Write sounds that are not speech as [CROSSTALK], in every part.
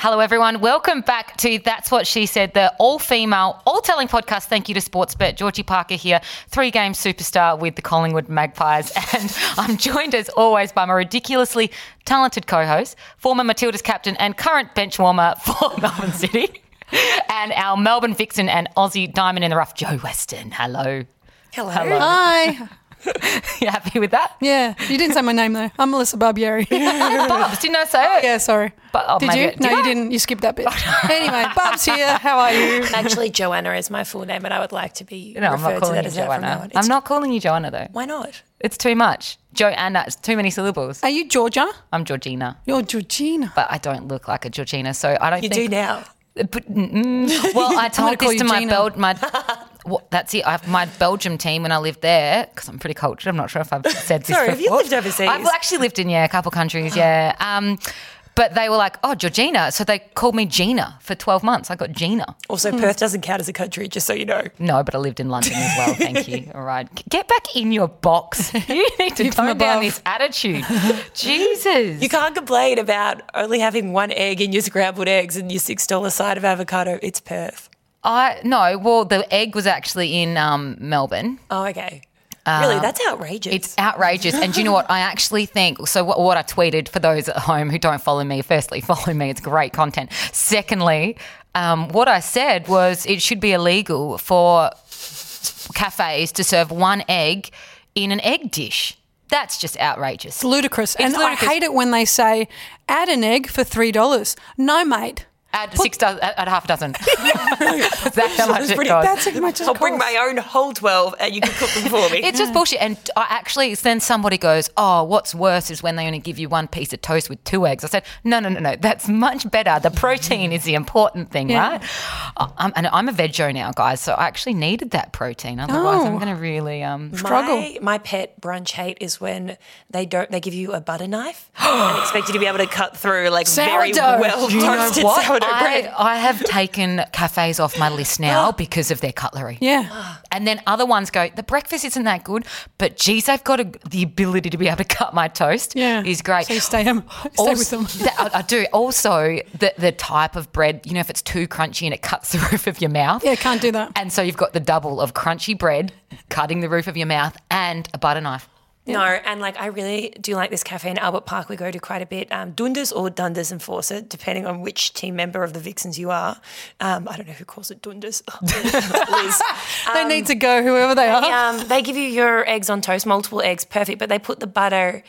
Hello, everyone. Welcome back to That's What She Said, the all female, all telling podcast. Thank you to Sportsbet. Georgie Parker here, three game superstar with the Collingwood Magpies. [LAUGHS] And I'm joined as always by my ridiculously talented co host, former Matildas captain and current bench warmer [LAUGHS] for Melbourne City, and our Melbourne Vixen and Aussie Diamond in the Rough, Jo Weston. Hello. Hello. Hello. Hi. [LAUGHS] [LAUGHS] You happy with that? Yeah, you didn't say my name though. I'm Melissa Barbieri. [LAUGHS] Bubs, didn't I say it? yeah, sorry. But, oh, did you? it- no, did you I? didn't. You skipped that bit. [LAUGHS] anyway, Bubs here. How are you? Actually, Joanna is my full name, and I would like to be No, I'm referred not to calling that you as that from now Joanna. on. I'm not calling you Joanna, though. Why not? It's too much. Joanna, it's too many syllables. Are you Georgia? I'm Georgina. You're Georgina. but I don't look like a Georgina, so I don't You think. do now. But, mm, well, I gonna told this to you my belt, my. What, that's it. I have my Belgium team when I lived there because I'm pretty cultured. I'm not sure if I've [LAUGHS] said this. Sorry, have you before. lived overseas? I've actually lived in yeah a couple countries. Yeah. Um, but they were like, "Oh, Georgina," so they called me Gina for 12 months. I got Gina. Also, Perth doesn't count as a country, just so you know. No, but I lived in London as well. [LAUGHS] Thank you. All right, get back in your box. [LAUGHS] You need to tone down this attitude. Jesus. You can't complain about only having one egg in your scrambled eggs and your $6 side of avocado. It's Perth. I no. Well, the egg was actually in um, Melbourne. Oh, okay. really? That's outrageous. It's outrageous. And do you know what? I actually think so. What, what I tweeted for those at home who don't follow me, firstly, [LAUGHS] follow me. It's great content. Secondly, um, what I said was it should be illegal for cafes to serve one egg in an egg dish. That's just outrageous. It's ludicrous. and ludicrous. I hate it when they say, add an egg for $3. No, mate. Add six dozen, add, add half a dozen. [LAUGHS] [LAUGHS] That's how much it pretty- costs. That's how much it I'll bring my own whole 12 and you can cook them for me. [LAUGHS] It's just bullshit. And I actually, then somebody goes, Oh, what's worse is when they only give you one piece of toast with two eggs. I said, No, no, no, no. That's much better. The protein is the important thing, Yeah. right? I- I'm, and I'm a veggie now, guys. So I actually needed that protein. Otherwise, I'm Oh. going to really. Um, struggle. My, my pet brunch hate is when they don't. They give you a butter knife [GASPS] and expect you to be able to cut through like very Sourdough. well You know I, bread. I have taken cafes off my list now [GASPS] because of their cutlery. Yeah. [GASPS] And then other ones go, the breakfast isn't that good, but geez, they've got a, the ability to be able to cut my toast. Yeah. is great. So you stay, um, home, [LAUGHS] stay with them. [LAUGHS] that- I, I do. Also, the, the type of bread, you know, if it's too crunchy and it cuts [LAUGHS] the roof of your mouth. Yeah, can't do that. And so you've got the double of crunchy bread cutting the roof of your mouth and a butter knife. No, and like I really do like this cafe in Albert Park. We go to quite a bit. Um, Dundas or Dundas and Faussett, depending on which team member of the Vixens you are. Um, I don't know who calls it Dundas. [LAUGHS] Liz. [LAUGHS] they need to go, whoever they are. Um, they give you your eggs on toast, multiple eggs, perfect, but they put the butter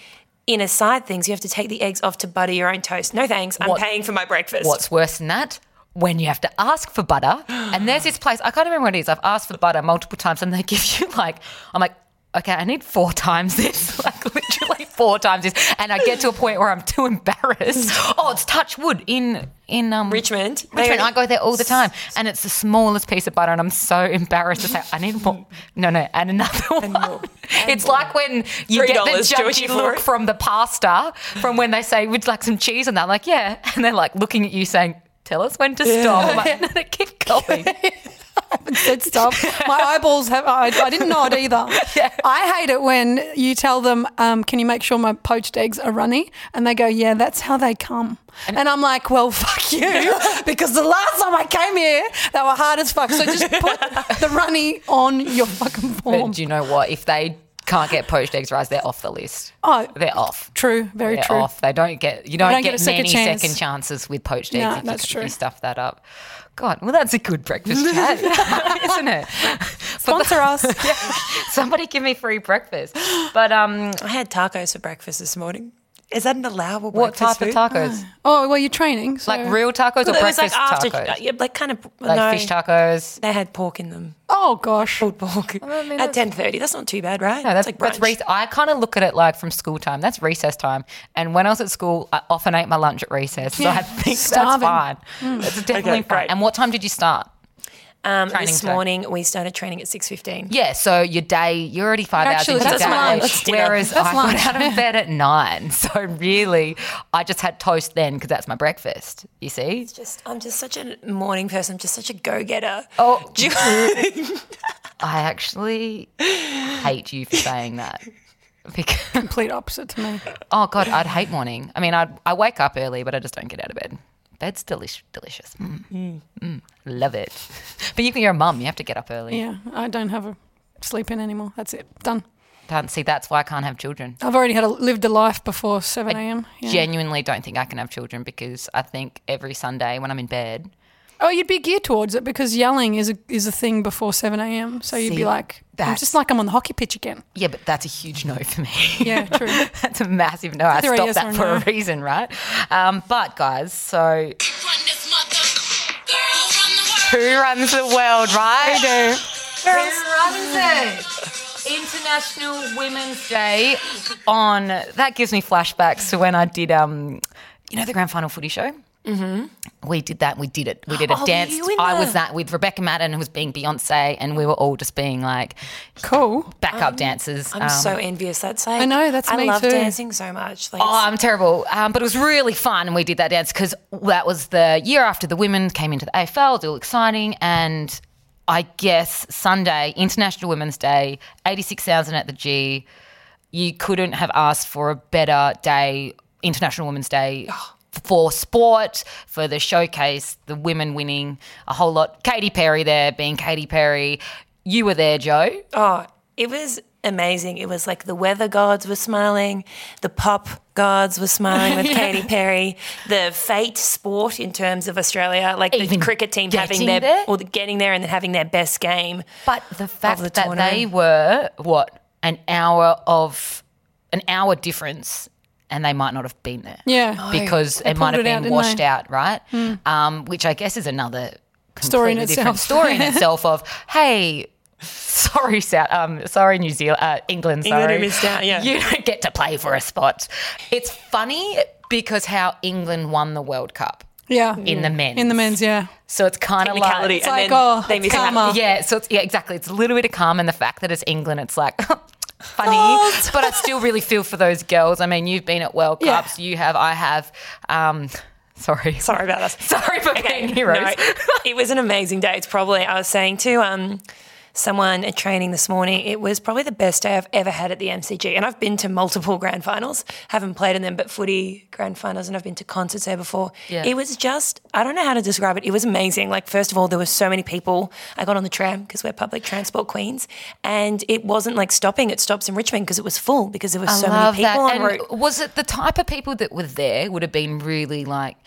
in a side thing, so you have to take the eggs off to butter your own toast. No thanks, I'm What- paying for my breakfast. What's worse than that? When you have to ask for butter, and there's this place, I can't remember what it is. I've asked for butter multiple times, and they [LAUGHS] give you like, I'm like, okay, I need four times this, [LAUGHS] like literally four times this. And I get to a point where I'm too embarrassed. [LAUGHS] Oh, it's Touchwood in in um, Richmond? Richmond, I go there all the time, and it's the smallest piece of butter, and I'm so embarrassed to say, I need more. No, no, and another [LAUGHS] one. more. it's like when you get the $3, Georgie, judgy look it. from the pasta, from when they say, would like some cheese? And they're like, yeah. And they're like looking at you saying, tell us when to stop. I'm like, no, no, keep going. Said stuff. My [LAUGHS] eyeballs have. I, I didn't nod either. [LAUGHS] I hate it when you tell them, um, "Can you make sure my poached eggs are runny?" And they go, "Yeah, that's how they come." And, I'm like, "Well, [LAUGHS] fuck you," because the last time I came here, they were hard as fuck. So just put the runny on your fucking form. But do you know what? If they can't get poached eggs rice, they're off the list. Oh, They're off. true, very They're true. off. They don't get you don't, don't get, get many chance. second chances with poached No, eggs if, that's you, true. you stuff that up. God, well, that's a good breakfast chat, [LAUGHS] [LAUGHS] isn't it? Sponsor us. [LAUGHS] Somebody give me free breakfast. But um, I had tacos for breakfast this morning. Is that an allowable what breakfast type of tacos? Oh. oh, well, you're training. So. Like real tacos or It was breakfast like after, tacos? yeah, like kind of like no, fish tacos. They had pork in them. Oh gosh. Pulled pork mean, at ten thirty. That's not too bad, right? No, that's It's like that's brunch. rec- I kind of look at it like from school time. That's recess time. And when I was at school, I often ate my lunch at recess. So Yeah, I think starving. that's fine. Mm. That's definitely Okay, fine. great. And what time did you start? Um, this today? morning we started training at six fifteen. Yeah, so your day, you're already five Actually, hours into that's your day. lunch. That's. Whereas That's I lunch. got out of bed at nine. [LAUGHS] So really, I just had toast then because that's my breakfast. You see? Just I'm just such a morning person. I'm just such a go getter. Oh, [LAUGHS] you- [LAUGHS] I actually hate you for saying that. Because, Complete opposite to me. oh God, I'd hate morning. I mean, I'd, I wake up early, but I just don't get out of bed. Bed's delish- delicious. Mm. Mm. Love it. [LAUGHS] But you, you're a mum. You have to get up early. Yeah, I don't have a sleep in anymore. That's it. Done. Can't see that's why I can't have children. I've already had a, lived a life before 7 a.m. Yeah. Genuinely don't think I can have children because I think every Sunday when I'm in bed, Oh, you'd be geared towards it because yelling is a is a thing before 7 a.m. So you'd See, be like, I'm that's- just like I'm on the hockey pitch again. yeah, but that's a huge no for me. [LAUGHS] Yeah, true. [LAUGHS] that's a massive no. I Either a stopped yes that a for a no. reason, right? Um, but guys, so Run this mother. Girl, run the world. who runs the world, right? do. Who runs it? International Women's Day on. That gives me flashbacks to when I did, um, you know, the grand final footy show. Mm-hmm. We did that. We did it. We did a [GASPS] Oh, dance. I the- was that with Rebecca Maddern, who was being Beyonce, and we were all just being like Cool. backup dancers. I'm Um, so envious. That's like I know, that's I me love too. dancing so much. Like, Oh, I'm terrible. Um, but it was really fun, and we did that dance because that was the year after the women came into the AFL. It was all exciting, and I guess Sunday, International Women's Day, eighty-six thousand at the G. You couldn't have asked for a better day, International Women's Day. For sport, for the showcase, the women winning a whole lot. Katy Perry there, being Katy Perry. You were there, Joe. Oh, it was amazing. It was like the weather gods were smiling, the pop gods were smiling with [LAUGHS] Katy Perry, the fate sport in terms of Australia, like the cricket team having their there? or the, getting there and then having their best game. But the fact the that tournament. they were what an hour of an hour difference, and they might not have been there. Yeah. because They it might have pulled it out, been didn't washed they? out, right? Um, which I guess is another Story in different itself. Story in [LAUGHS] itself of hey. Sorry, South. Um, sorry, New Zealand, uh, England. England Sorry, who missed out, yeah. [LAUGHS] you don't get to play for a spot. It's funny because how England won the World Cup Yeah. in the men's. In the men's, yeah. so it's kind of Technicality, like and like, then oh, they it's miss out. karma. yeah, so it's yeah, exactly. It's a little bit of calm, and the fact that it's England, it's like [LAUGHS] funny, but I still really feel for those girls. I mean, you've been at World Yeah. Cups, you have, I have. Um, sorry, Sorry about us. [LAUGHS] sorry for Okay, being heroes. no, it was an amazing day. It's probably I was saying to um someone at training this morning, it was probably the best day I've ever had at the MCG. And I've been to multiple [LAUGHS] grand finals, haven't played in them, but footy grand finals, and I've been to concerts there before. Yeah. It was just I don't know how to describe it. It was amazing. Like first of all, there were so many people. I got on the tram because we're public transport queens, and it wasn't like stopping. It stops in Richmond because it was full because there were so Love many people that. en And route. was it the type of people that were there would have been really like?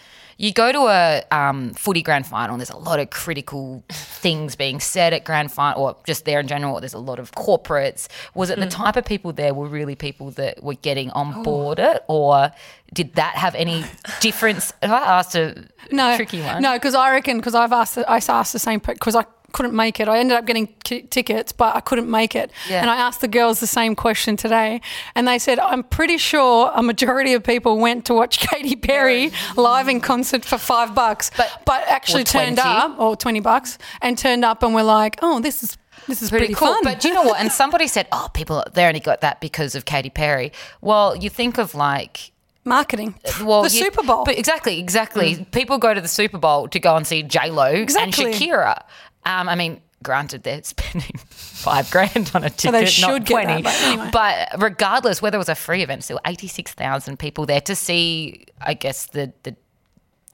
You go to a um, footy grand final, and there's a lot of critical things being said at grand final, or just there in general. There's a lot of corporates. Was Mm. it the type of people there were really people that were getting on board it, or did that have any difference? If I asked a No, tricky one, No, because I reckon because I've asked the, I asked the same because I couldn't make it. I ended up getting t- tickets, but I couldn't make it. Yeah. And I asked the girls the same question today, and they said I'm pretty sure a majority of people went to watch [LAUGHS] Katy Perry live in concert for five bucks, But- but actually turned 20. up or twenty bucks and turned up and were like, oh, this is this is pretty, pretty, cool. fun. But do you know what? And somebody said, "Oh, people they only got that because of Katy Perry." Well, you think of like marketing, uh, well, the you- Super Bowl. But exactly, exactly. Mm. People go to the Super Bowl to go and see J Lo Exactly. and Shakira. Um, I mean, granted, they're [LAUGHS] spending five grand on a ticket, they not should get twenty. that, but anyway. But regardless, whether it was a free event, still eighty six thousand people there to see. I guess the the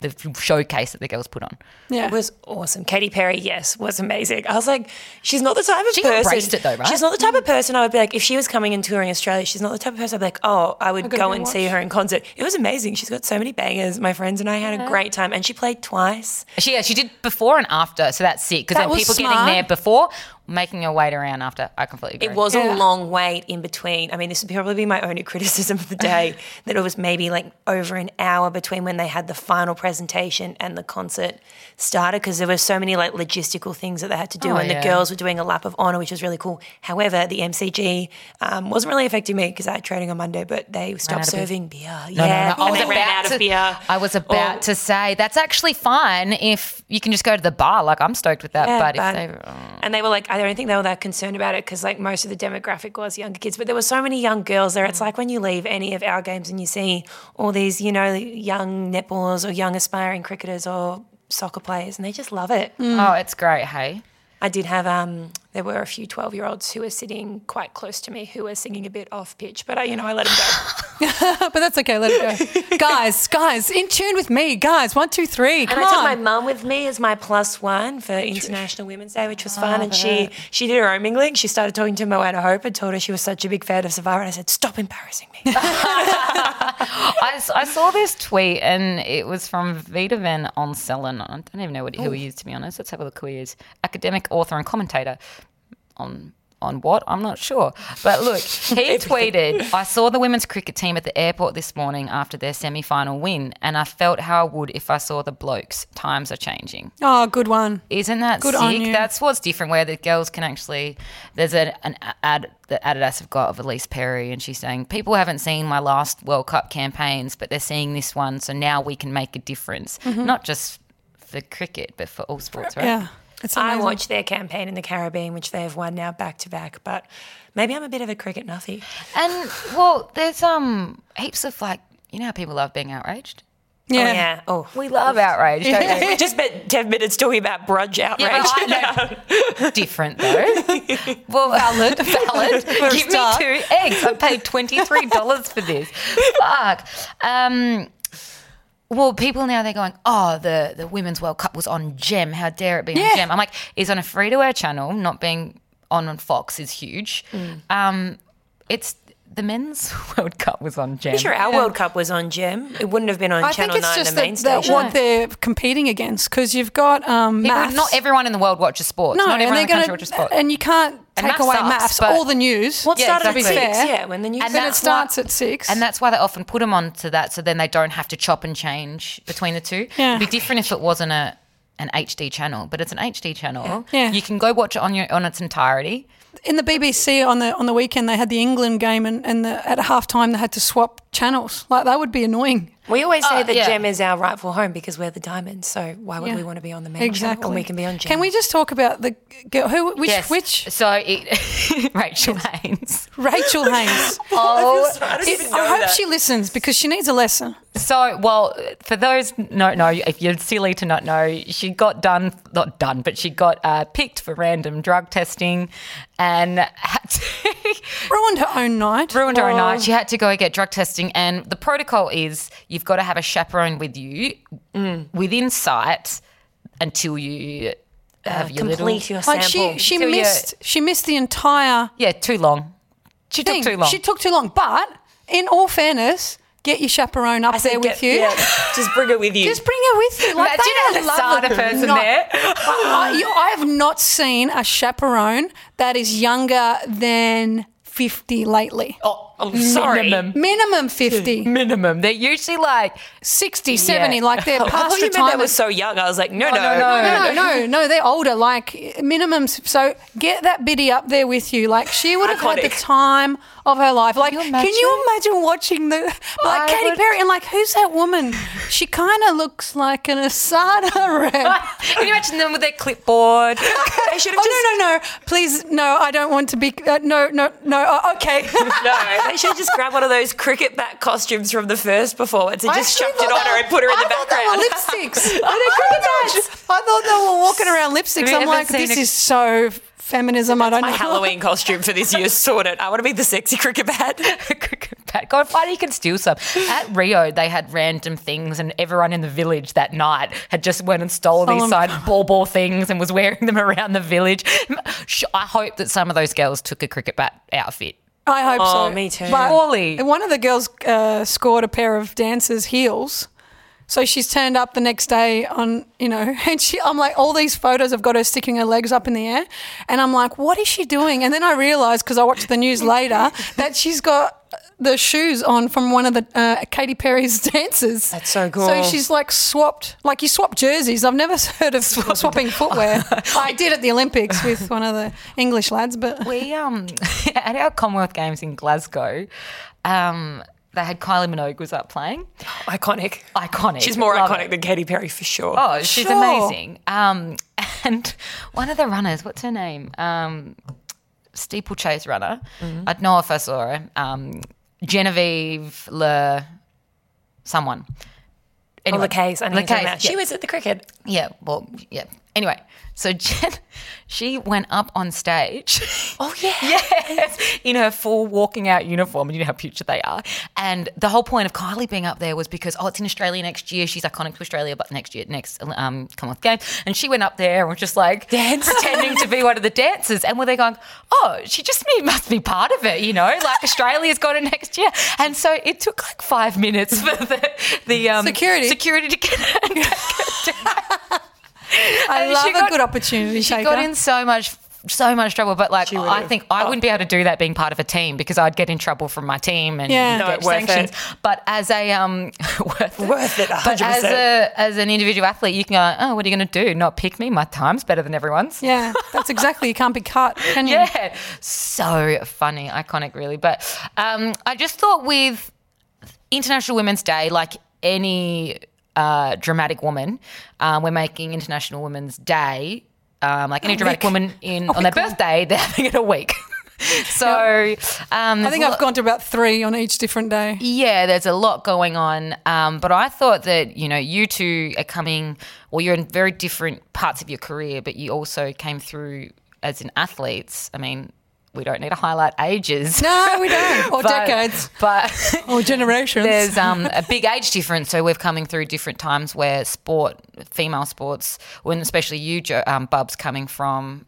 the showcase that the girls put on. yeah, It was awesome. Katy Perry, yes, was amazing. I was like, she's not the type of She person. embraced it though, right? She's not the type of person I would be like, if she was coming and touring Australia, she's not the type of person I'd be like, oh, I would gotta go go and watch. see her in concert. It was amazing. She's got so many bangers. My friends and I had a great time. And she played twice. She yeah, she did before and after, so that's sick. Because then was people smart. getting there before, making her wait around after. I completely agree. It was Yeah. a long wait in between. I mean, this would probably be my only [LAUGHS] criticism of the day [LAUGHS] that it was maybe like over an hour between when they had the final presentation and the concert started because there were so many like logistical things that they had to do, Oh, and yeah. the girls were doing a lap of honor, which was really cool. However, the MCG um, wasn't really affecting me because I had training on Monday, but they stopped out of beer. serving beer. No, yeah, no, no. I and was they ran about out to, of beer. I was about Or- to say that's actually fine if you can just go to the bar. Like I'm stoked with that. Yeah, but, but- if they, oh. and they were like, I don't think they were that concerned about it because like most of the demographic was younger kids, but there were so many young girls there. It's like when you leave any of our games and you see all these, you know, young netballers or young aspiring cricketers or soccer players, and they just love it. oh, it's great. Hey, I did have um, there were a few 12 year olds who were sitting quite close to me who were singing a bit off pitch, but I, you know, I let them go. [LAUGHS] but that's okay. Let it go. guys, guys, in tune with me. Guys, one, two, three. Come and I took my mum with me as my plus one for International Women's Day, which was fun. and she she did her own mingling. She started talking to Moana Hope and told her she was such a big fan of Savara. And I said, "Stop embarrassing me." [LAUGHS] [LAUGHS] I saw this tweet and it was from Peter Van Onselen. I don't even know what, who he is, to be honest. Let's have a look who he is. Academic, author, and commentator. On on what? I'm not sure. But look, he [LAUGHS] tweeted, I saw the women's cricket team at the airport this morning after their semi final win, and I felt how I would if I saw the blokes. Times are changing. oh, good one. Isn't that Good sick? on you. That's what's different, where the girls can actually. There's a, an ad that Adidas have got of Ellyse Perry, and she's saying people haven't seen my last World Cup campaigns, but they're seeing this one, so now we can make a difference, mm-hmm. not just for cricket, but for all sports, right? Yeah. It's I amazing. watched their campaign in the Caribbean, which they have won now back to back. But maybe I'm a bit of a cricket nuffy. And well, there's um heaps of like you know how people love being outraged. Yeah. Oh, yeah. Oh, We love outrage, don't we? we [LAUGHS] just spent 10 minutes talking about brunch outrage. Yeah, [LAUGHS] but Different though. Well, valid, [LAUGHS] valid. a Give me two eggs. I paid twenty three dollars for this. Fuck. Um. Well, people now they're going, oh, the the Women's World Cup was on Gem. How dare it be Yeah. on Gem? I'm like, is on a free to air channel, not being on on Fox is huge. Um, it's the Men's [LAUGHS] World Cup was on Gem. I'm sure our World Cup was on Gem. It wouldn't have been on I Channel think it's 9, just the main that, that what they're competing against because you've got um, maths. not everyone in the world watches sports. No, not and everyone they're in the going country watches sports. and you can't And take maths away sucks, maths, all the news. Well, it Yeah, started exactly. at six, yeah. When the news And then it starts why- at six. And that's why they often put them onto that, so then they don't have to chop and change between the two. Yeah. It'd be different if it wasn't a an HD channel, but it's an HD channel. Yeah. You can go watch it on your on its entirety. in the BBC on the on the weekend they had the England game and, and the, at half time they had to swap channels. Like that would be annoying. We always say Oh, that yeah. Gem is our rightful home because we're the diamonds. So why would Yeah. we want to be on the main channel Exactly. when we can be on Gem? Can we just talk about the girl who which Yes. which So it, [LAUGHS] Rachael Haynes. Rachael [LAUGHS] Haynes? Oh, [LAUGHS] I don't It- I hope that. she listens because she needs a lesson. So, well, for those not know, if you're silly to not know, she got done, not done, but she got uh, picked for random drug testing and had to [LAUGHS] Ruined her own night. ruined her own night. Oh. She had to go get drug testing, and the protocol is you've got to have a chaperone with you within sight until you uh, have your little. Complete your Like she she Till you- missed she missed the entire Yeah, too long. She thing. took too long. She took too long. But in all fairness, get your chaperone up there with Get- you. yeah, just bring it with you. Just bring her with you. Like Imagine a love SADA it. person Not- there. I, you- I have not seen a chaperone that is younger than 50 lately. oh, I'm sorry. Minimum. Minimum 50, Minimum. They're usually like 60, 70, Yeah. like they're [LAUGHS] I thought past you the that time. was so young. I was like, oh, no, no, no, no. no, no, no, no, they're older, like minimums. So get that biddy up there with you. Like she would have had the time of her life. Like, you can you imagine watching the [LAUGHS] like I Katy would- Perry and like who's that woman? She kind of looks like an ASADA rep. [LAUGHS] Can you imagine them with their clipboard? [LAUGHS] They should have just Oh no no no! Please no! I don't want to be. Uh, no no no! Uh, okay. [LAUGHS] no. They should have just grabbed one of those cricket bat costumes from the first performance and I just actually chucked it thought on her and put her in I the thought background. They were lipsticks. [LAUGHS] Were they cricket bats? I thought they were walking around lipsticks. I'm like, this a- is so feminism. I don't know. My know. [LAUGHS] Halloween costume for this year sorted. I want to be the sexy cricket bat. [LAUGHS] Pat, God, find you can steal some. At Rio, they had random things, and everyone in the village that night had just went and stole these Solemn. side ball ball things and was wearing them around the village. I hope that some of those girls took a cricket bat outfit. I hope Oh, so. me too. But Surely. one of the girls uh, scored a pair of dancers' heels. So she's turned up the next day on, you know, [LAUGHS] and she, I'm like, all these photos have got her sticking her legs up in the air. And I'm like, what is she doing? And then I realized, because I watched the news [LAUGHS] later, that she's got the shoes on from one of the uh, Katy Perry's [LAUGHS] dancers. That's so cool. So she's like swapped, like you swap jerseys. I've never heard of swapping footwear. I did at the Olympics with one of the English lads, but We um at our Commonwealth Games in Glasgow, um, they had Kylie Minogue was up playing. Iconic. Iconic. She's more Love iconic it. than Katy Perry for sure. Oh, she's Sure. amazing. Um, [LAUGHS] and one of the runners, what's her name? Um, steeplechase runner. I'd know if I saw her. Um, Genevieve Le, someone. Oh, Anyway, Lacaze, I know who you're talking Lacaze, about. She was at the cricket. Yeah, well, yeah. Anyway, so Jen, [LAUGHS] she went up on stage. [LAUGHS] Oh yeah. yes, in her full walking out uniform, you know how future they are. And the whole point of Kylie being up there was because oh, it's in Australia next year. She's iconic to Australia, but next year, next um, Commonwealth Games, and she went up there and was just like Dance. pretending to be one of the dancers. And were they going, oh, she just must be part of it, you know? Like Australia's got it next year. And so it took like five minutes for the the um, Security. security to get. [LAUGHS] [LAUGHS] I And love she a got- good opportunity She shaker. got in so much so much trouble but like i think i Oh. wouldn't be able to do that being part of a team because i'd get in trouble from my team and Yeah. get No, worth sanctions it. but as a um [LAUGHS] worth it, Worth it, but as a as an individual athlete you can go oh what are you going to do not pick me my time's better than everyone's yeah, that's exactly. You can't be cut, can you? yeah so funny iconic really but um i just thought with international women's day like any uh, dramatic woman um, we're making international women's day um, like any dramatic woman in on their birthday [LAUGHS] they're having it a week [LAUGHS] so um, I think I've gone to about three on each different day. yeah, there's a lot going on. Um, but I thought that, you know, you two are coming, or you're in very different parts of your career, but you also came through as in athletes. I mean, we don't need to highlight ages. No, we don't. [LAUGHS] Or but- decades. But [LAUGHS] Or generations. there's um, a big [LAUGHS] age difference. So we're coming through different times where sport, female sports, when especially you, Jo- um, Bubs, coming from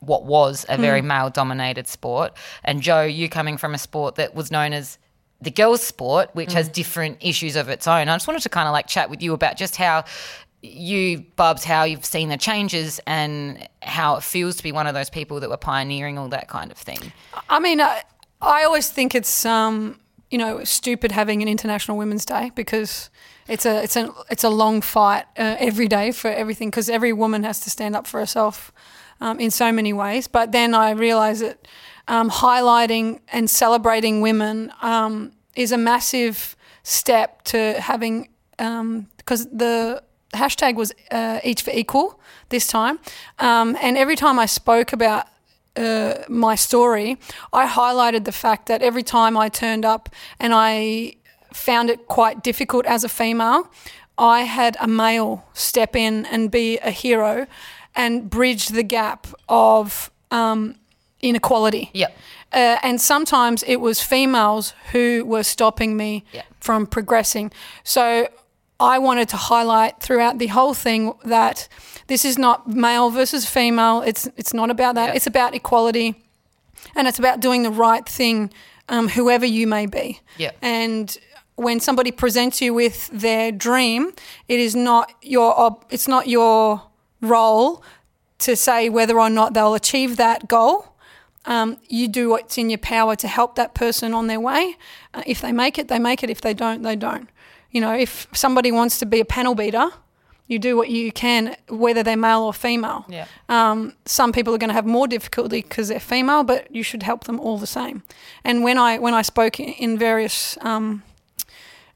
what was a very male dominated sport, and Joe, you coming from a sport that was known as the girls' sport, which has different issues of its own. I just wanted to kind of like chat with you about just how you, Bubs, how you've seen the changes and how it feels to be one of those people that were pioneering all that kind of thing. I mean, I, I always think it's um, you know stupid having an International Women's Day because it's a it's a it's a long fight uh, every day for everything because every woman has to stand up for herself um, in so many ways. But then I realise that um, highlighting and celebrating women um, is a massive step to having because the hashtag was uh, each for equal this time, um, and every time I spoke about uh, my story, I highlighted the fact that every time I turned up and I found it quite difficult as a female, I had a male step in and be a hero and bridge the gap of um, inequality. Yep. Uh, and sometimes it was females who were stopping me Yeah. from progressing. So I wanted to highlight throughout the whole thing that this is not male versus female. It's it's not about that. Yeah. It's about equality, and it's about doing the right thing, um, whoever you may be. Yeah. And when somebody presents you with their dream, it is not your ob- it's not your role to say whether or not they'll achieve that goal. Um, you do what's in your power to help that person on their way. Uh, if they make it, they make it. If they don't, they don't. You know, if somebody wants to be a panel beater, you do what you can, whether they're male or female. Yeah. Um, some people are going to have more difficulty because they're female, but you should help them all the same. And when I when I spoke in- various um,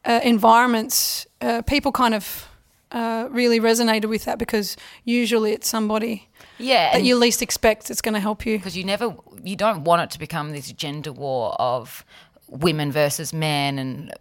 uh, environments, uh, people kind of uh, really resonated with that because usually it's somebody Yeah. that you least expect that's going to help you. because you never you don't want it to become this gender war of women versus men and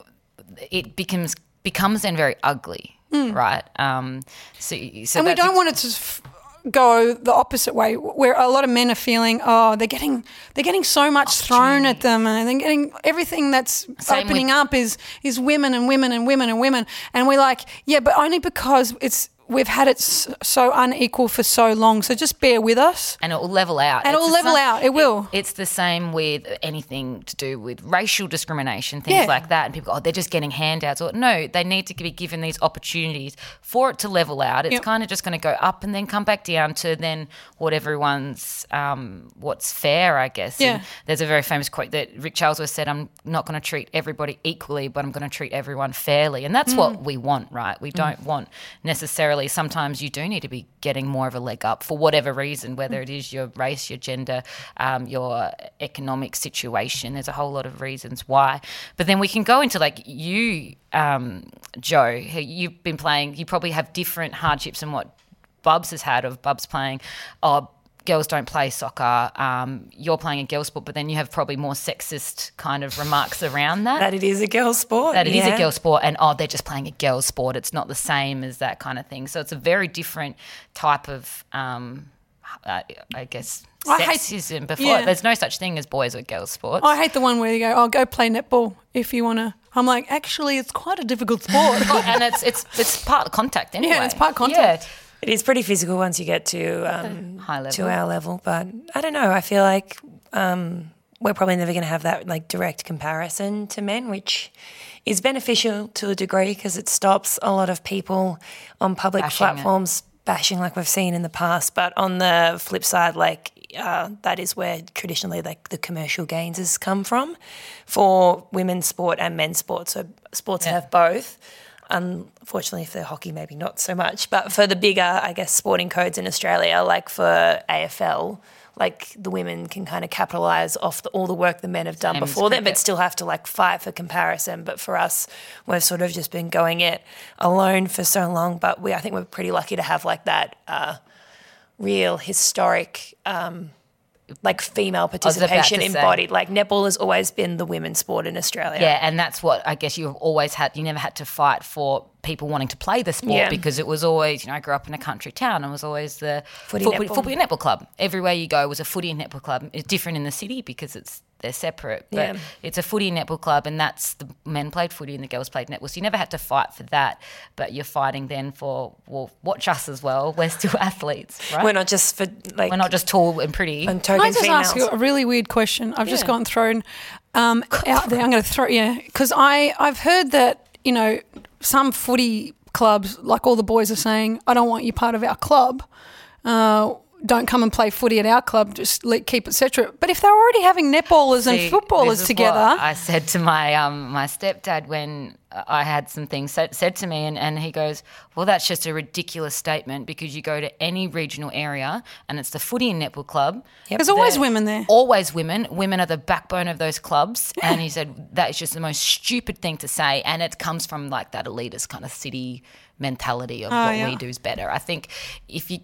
it becomes becomes then very ugly right? Um so, so and we don't ex- want it to f- go the opposite way where a lot of men are feeling oh they're getting they're getting so much thrown at them and they're getting everything that's Same opening with- up is is women and women and women and women. And we're like yeah but only because it's we've had it so unequal for so long so just bear with us and it will level out. And it will level sa- out, it will. it's the same with anything to do with racial discrimination, things Yeah. like that. And people, go, oh, they're just getting handouts. Or no, they need to be given these opportunities for it to level out. It's Yep. kind of just going to go up and then come back down to then what everyone's, um, what's fair, I guess. Yeah. And there's a very famous quote that Rick Charlesworth said, "I'm not going to treat everybody equally, but I'm going to treat everyone fairly." And that's Mm. what we want, right? We don't want necessarily. Sometimes you do need to be getting more of a leg up for whatever reason, whether it is your race, your gender, um, your economic situation. There's a whole lot of reasons why. But then we can go into like you, um, Joe. You've been playing. You probably have different hardships than what Bubs has had of Bubs playing. Oh, girls don't play soccer. Um, you're playing a girl sport, but then you have probably more sexist kind of remarks around that. That it is a girl sport. that it is yeah. a girl sport, and oh, they're just playing a girl sport. It's not the same as that kind of thing. So it's a very different type of, um, uh, I guess, I hate-. Before yeah. there's no such thing as boys or girls sports. I hate the one where you go, "Oh, go play netball if you want to." I'm like, actually, it's quite a difficult sport. [LAUGHS] Oh, and it's it's it's part of contact [LAUGHS] anyway. Yeah, it's part contact. It is pretty physical once you get to um, High level. to our level, but I don't know. I feel like um, we're probably never going to have that like direct comparison to men, which is beneficial to a degree because it stops a lot of people on public Bashing it. platforms bashing like we've seen in the past. But on the flip side, like uh, that is where traditionally like the commercial gains has come from for women's sport and men's sport. So sports that have both. Unfortunately, for hockey, maybe not so much. But for the bigger, I guess, sporting codes in Australia, like for AFL, like the women can kind of capitalize off the, all the work the men have done before them, but still have to like fight for comparison. But for us, we've sort of just been going it alone for so long. But we, I think we're pretty lucky to have like that uh, real historic. Um, like female participation say. embodied. Like netball has always been the women's sport in Australia. Yeah, and that's what I guess you've always had. You never had to fight for people wanting to play the sport Yeah. because it was always, you know, I grew up in a country town and was always the Footy foot- netball. footy and netball club. Everywhere you go was a footy and netball club. It's different in the city because it's they're separate, but Yeah. it's a footy netball club, and that's the men played footy and the girls played netball. So you never had to fight for that, but you're fighting then for well, watch us as well. [LAUGHS] We're still athletes, right? We're not just for like We're not just tall and pretty. and Can token I just females. ask you a really weird question? I've just Yeah. gotten thrown um, out there. I'm going to throw yeah, because I I've heard that you know some footy clubs, like all the boys are saying, I don't want you part of our club. Uh, don't come and play footy at our club. Just keep it separate. But if they're already having netballers See, and footballers together, what I said to my um, my stepdad when I had some things said, said to me, and, and he goes, "Well, that's just a ridiculous statement because you go to any regional area and it's the footy and netball club. there's always women there. Always women. Women are the backbone of those clubs. And he said that is just the most stupid thing to say, and it comes from like that elitist kind of city mentality of what Oh, yeah. we do is better. I think if you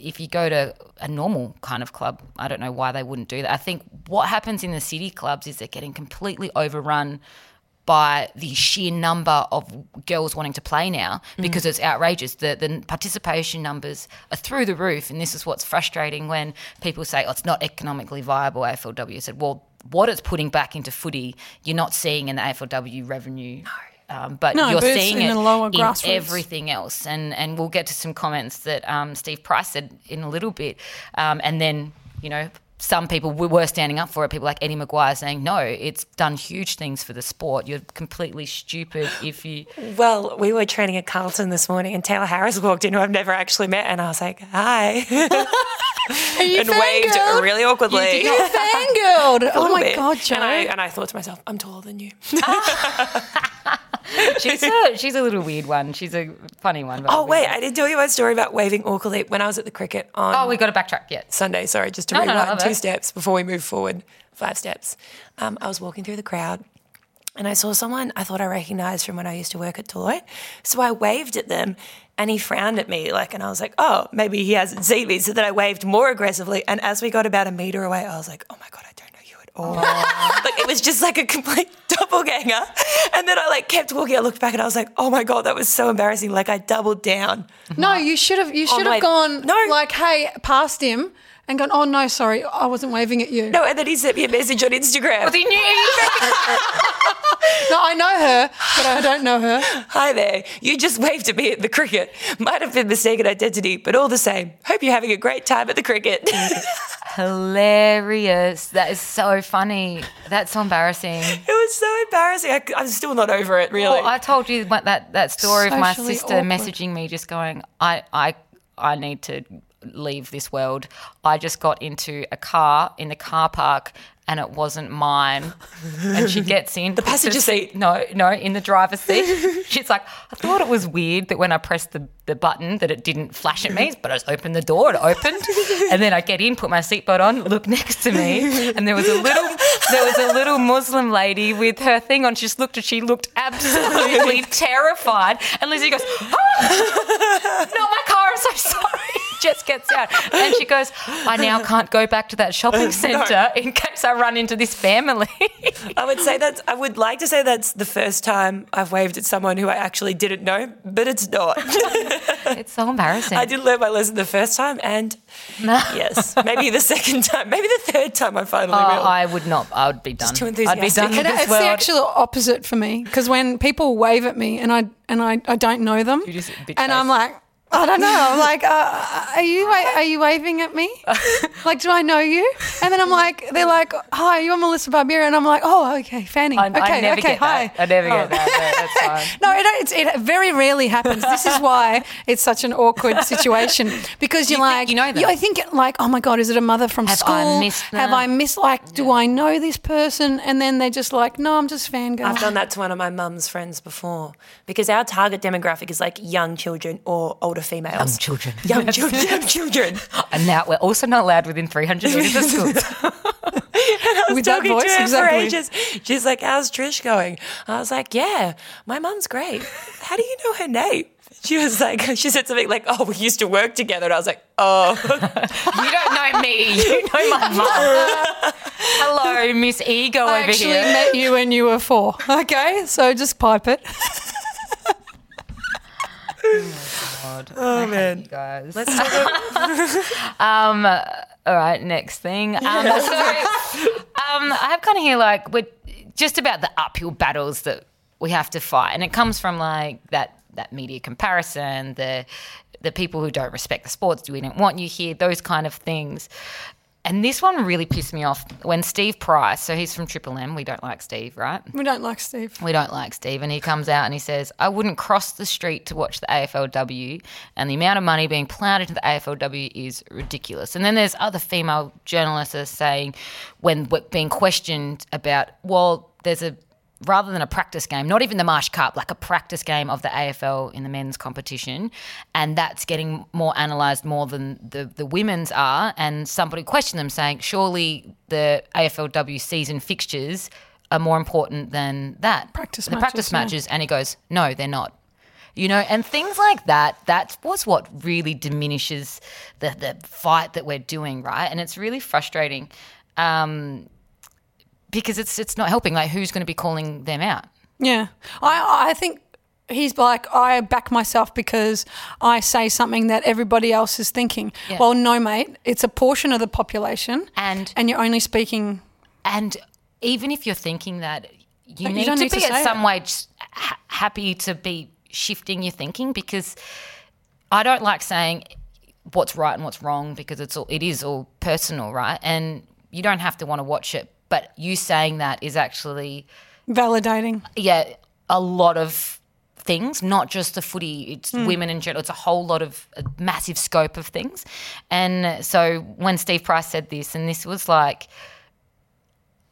if you go to a normal kind of club, I don't know why they wouldn't do that. I think what happens in the city clubs is they're getting completely overrun by the sheer number of girls wanting to play now mm. because it's outrageous. The the participation numbers are through the roof, and this is what's frustrating when people say, "Oh, it's not economically viable." AFLW I said, "Well, what it's putting back into footy, you're not seeing in the AFLW revenue." Um, but No, you're but seeing in it the lower in grassroots. everything else, and and we'll get to some comments that um, Steve Price said in a little bit, um, and then you know some people we were standing up for it. People like Eddie McGuire saying no, it's done huge things for the sport. You're completely stupid if you. [GASPS] Well, we were training at Carlton this morning, and Taylor Harris walked in, who I've never actually met, and I was like, "Hi," [LAUGHS] Are you and waved fangirled? really awkwardly. You fangirled. [LAUGHS] Oh my bit. god, Joe. And I, and I thought to myself, "I'm taller than you." [LAUGHS] She's a she's a little weird one. She's a funny one. but oh wait, I didn't tell you my story about waving awkwardly when I was at the cricket on Oh, we got to backtrack yet. Sunday. Sorry, just to No, no, no, rewind two it. steps before we move forward. Five steps. Um, I was walking through the crowd. And I saw someone I thought I recognized from when I used to work at Deloitte. So I waved at them and he frowned at me like and I was like, oh, maybe he hasn't seen me. So then I waved more aggressively. And as we got about a meter away, I was like, oh my God, I don't know you at all. [LAUGHS] like it was just like a complete doppelganger. And then I like kept walking. I looked back and I was like, oh my God, that was so embarrassing. Like I doubled down. No, you should have. You oh should my- have gone No. like, hey, past him and gone. Oh no, sorry, I wasn't waving at you. No, and then he sent me a message on Instagram. He knew. [LAUGHS] No, I know her, but I don't know her. Hi there. You just waved at me at the cricket. Might have been mistaken identity, but all the same. Hope you're having a great time at the cricket. [LAUGHS] Hilarious. That is so funny. That's so embarrassing. It was so embarrassing. I, am still not over it, really. Well, I told you that, that story of my sister awkward. messaging me, just going, I, I, I need to leave this world. I just got into a car in the car park and it wasn't mine. And she gets in [LAUGHS] the passenger seat? No, no, in the driver's seat. She's like, I thought it was weird that when I pressed the, the button that it didn't flash at me, but I just opened the door, it opened, [LAUGHS] and then I get in, put my seatbelt on, look next to me, and there was a little there was a little Muslim lady with her thing on. She just looked at she looked absolutely [LAUGHS] terrified. And Lizzie goes, ah, Not my car, I'm so sorry. Just gets out. And she goes, I now [LAUGHS] can't go back to that shopping [LAUGHS] centre in case I run into this family. I would say that's. I would like to say that's the first time I've waved at someone who I actually didn't know, but it's not. [LAUGHS] it's so embarrassing. I did learn my lesson the first time, and yes, maybe the second time, maybe the third time I finally Oh, realized. I would not. I would be done. Just too I'd be enthusiastic. done with It- this it's world. the actual opposite for me because when people wave at me and I and I, I don't know them, You just bitch and I'm like. I don't know. I'm like, uh, are you are you waving at me? [LAUGHS] like, do I know you? And then I'm like, they're like, hi, you're Melissa Barbieri, and I'm like, oh, okay, Fanny. I, okay, I never okay, get hi. that. I never get that. but That's [LAUGHS] fine. No, it, it's, it very rarely happens. This is why it's such an awkward [LAUGHS] situation because you're You think like, you know them? I think like, oh my god, is it a mother from Have school? I missed Have? I missed? Like, do I know this person? And then they're just like, no, I'm just fangirl. I've done that to one of my mum's friends before because our target demographic is like young children or older females. Young children. [LAUGHS] Young children. Young children. And now we're also not allowed within 300 metres of schools. [LAUGHS] With that talking voice, to her exactly. for ages. She's like, "How's Trish going?" I was like, "Yeah, my mum's great. How do you know her name?" She was like, [LAUGHS] she said something like, "Oh, we used to work together," and I was like, "Oh, you don't know me. You know my mum. Hello, Miss Ego I over actually here. met you when you were four. Okay, so just pipe it. Oh man. you guys. let's talk about [LAUGHS] Um, all right, next thing. Um, [LAUGHS] so, um, I have kind of here like we're just about the uphill battles that we have to fight, and it comes from like that that media comparison, the the people who don't respect the sports, do we don't want you here, those kind of things. And this one really pissed me off when Steve Price, so he's from Triple M, we don't like Steve, right? We don't like Steve. we don't like Steve. And he comes out and he says, I wouldn't cross the street to watch the AFLW, and the amount of money being ploughed into the AFLW is ridiculous. And then there's other female journalists are saying, when being questioned about, well, there's a rather than a practice game, not even the Marsh Cup, like a practice game of the AFL in the men's competition, and that's getting more analysed more than the, the women's are. And somebody questioned them saying, surely the AFLW season fixtures are more important than that. Practice the matches, practice yeah. matches. And he goes, no, they're not. You know, and things like that, that was what really diminishes the, the fight that we're doing, right? And it's really frustrating um, because it's it's not helping. Like, who's going to be calling them out? Yeah, I I think he's like I back myself because I say something that everybody else is thinking. Yeah. Well, no, mate, it's a portion of the population, And- and you're only speaking. And even if you're thinking that, you But you need to need be at some it. way ha- happy to be shifting your thinking because I don't like saying what's right and what's wrong because it's all it is all personal, right? And you don't have to want to watch it, but you saying that is actually Validating. yeah, a lot of things, not just the footy, it's Hmm. women in general. It's a whole lot of a massive scope of things. And so when Steve Price said this, and this was like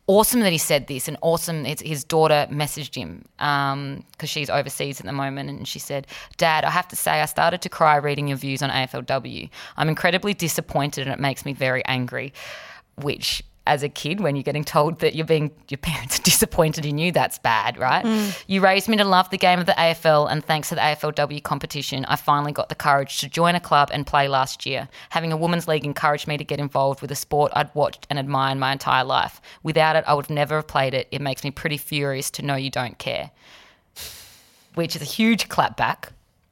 awesome that he said this, and awesome it's, his daughter messaged him because she's overseas at the moment, and she said, "Dad, I have to say, I started to cry reading your views on AFLW. I'm incredibly disappointed, and it makes me very angry." Which as a kid when you're getting told that you're being your [LAUGHS] parents are disappointed in you that's bad right? Mm. You raised me to love the game of the AFL and thanks to the AFLW competition I finally got the courage to join a club and play last year. Having a women's league encouraged me to get involved with a sport I'd watched and admired my entire life. Without it I would never have played it. It makes me pretty furious to know you don't care. Which is a huge clapback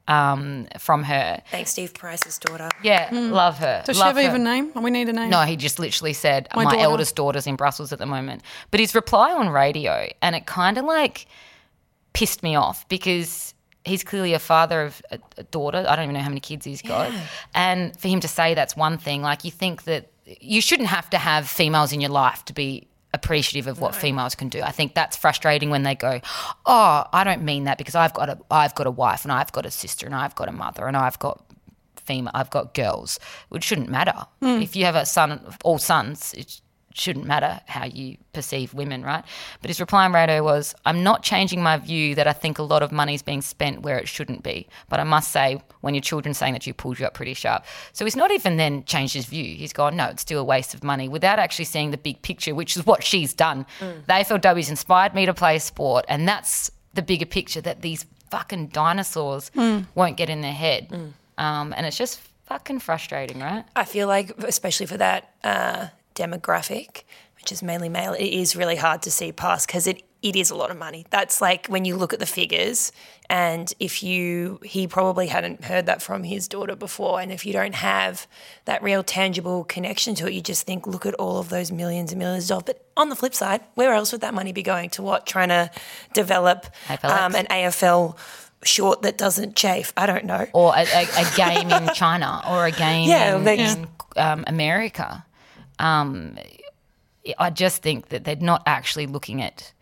um, from her thanks, Steve Price's daughter. yeah love her Does love she have her. even name? We need a name. No, he just literally said, My My, daughter." eldest daughter's in Brussels at the moment. But his reply on radio, and it kind of like pissed me off because he's clearly a father of a, a daughter. I don't even know how many kids he's got. And for him to say that's one thing, like you think that you shouldn't have to have females in your life to be appreciative of what females can do. I think that's frustrating when they go, "Oh, I don't mean that because I've got a I've got a wife and I've got a sister and I've got a mother and I've got female, I've got girls. It shouldn't matter. Hmm. If you have a son, all sons, it shouldn't matter how you perceive women, right? But his reply on radio was, I'm not changing my view that I think a lot of money is being spent where it shouldn't be. But I must say, when your children's saying that you pulled you up pretty sharp. So he's not even then changed his view. He's gone, no, it's still a waste of money without actually seeing the big picture, which is what she's done. The AFLW's inspired me to play sport. And that's the bigger picture that these fucking dinosaurs won't get in their head. Um, and it's just fucking frustrating, right? I feel like, especially for that uh, demographic, which is mainly male, it is really hard to see past because it, it is a lot of money. That's like when you look at the figures, and if you, he probably hadn't heard that from his daughter before. And if you don't have that real tangible connection to it, you just think, look at all of those millions and millions of dollars. But on the flip side, where else would that money be going to what? Trying to develop um, an AFL short that doesn't chafe. I don't know. Or a, a, a game in [LAUGHS] China or a game Yeah, in, in um, America. Um, I just think that they're not actually looking at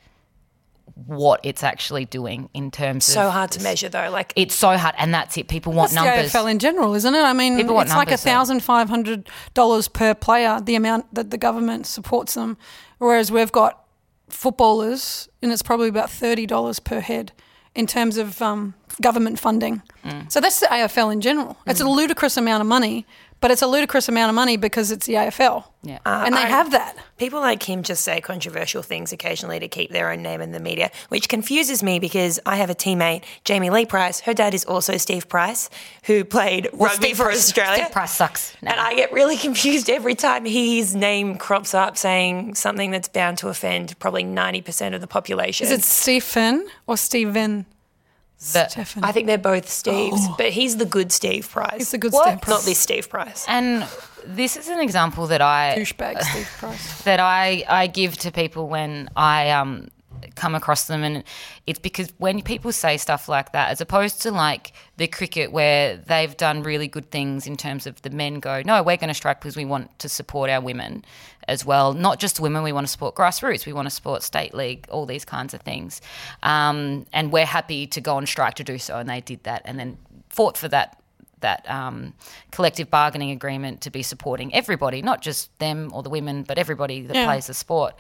what it's actually doing in terms So of. So hard to measure though. Like It's so hard, and that's it. People want numbers. the AFL in general, isn't it? I mean, People want it's like a thousand five hundred dollars per player, the amount that the government supports them, whereas we've got footballers, and it's probably about thirty dollars per head in terms of um, government funding. Mm. So that's the AFL in general. It's a ludicrous amount of money, but it's a ludicrous amount of money because it's the AFL, Yeah. Uh, and they I- have that. People like him just say controversial things occasionally to keep their own name in the media, which confuses me because I have a teammate, Jamie Lee Price. Her dad is also Steve Price, who played rugby Steve for Price- Australia. Steve Price sucks. No. And I get really [LAUGHS] confused every time his name crops up saying something that's bound to offend probably 90% of the population. Is it Stephen or Steven? But- Stephen. I think they're both Steves, but he's the good Steve Price. He's the good What? Steve Price. Not this Steve Price. and this is an example that I douchebag [LAUGHS] Steve Price. that I, I give to people when I um, come across them. And it's because when people say stuff like that, as opposed to like the cricket where they've done really good things in terms of the men go, no, we're going to strike because we want to support our women as well. Not just women, we want to support grassroots, we want to support state league, all these kinds of things. Um, and we're happy to go on strike to do so. And they did that and then fought for that that um, collective bargaining agreement to be supporting everybody, not just them or the women, but everybody that Yeah. plays the sport.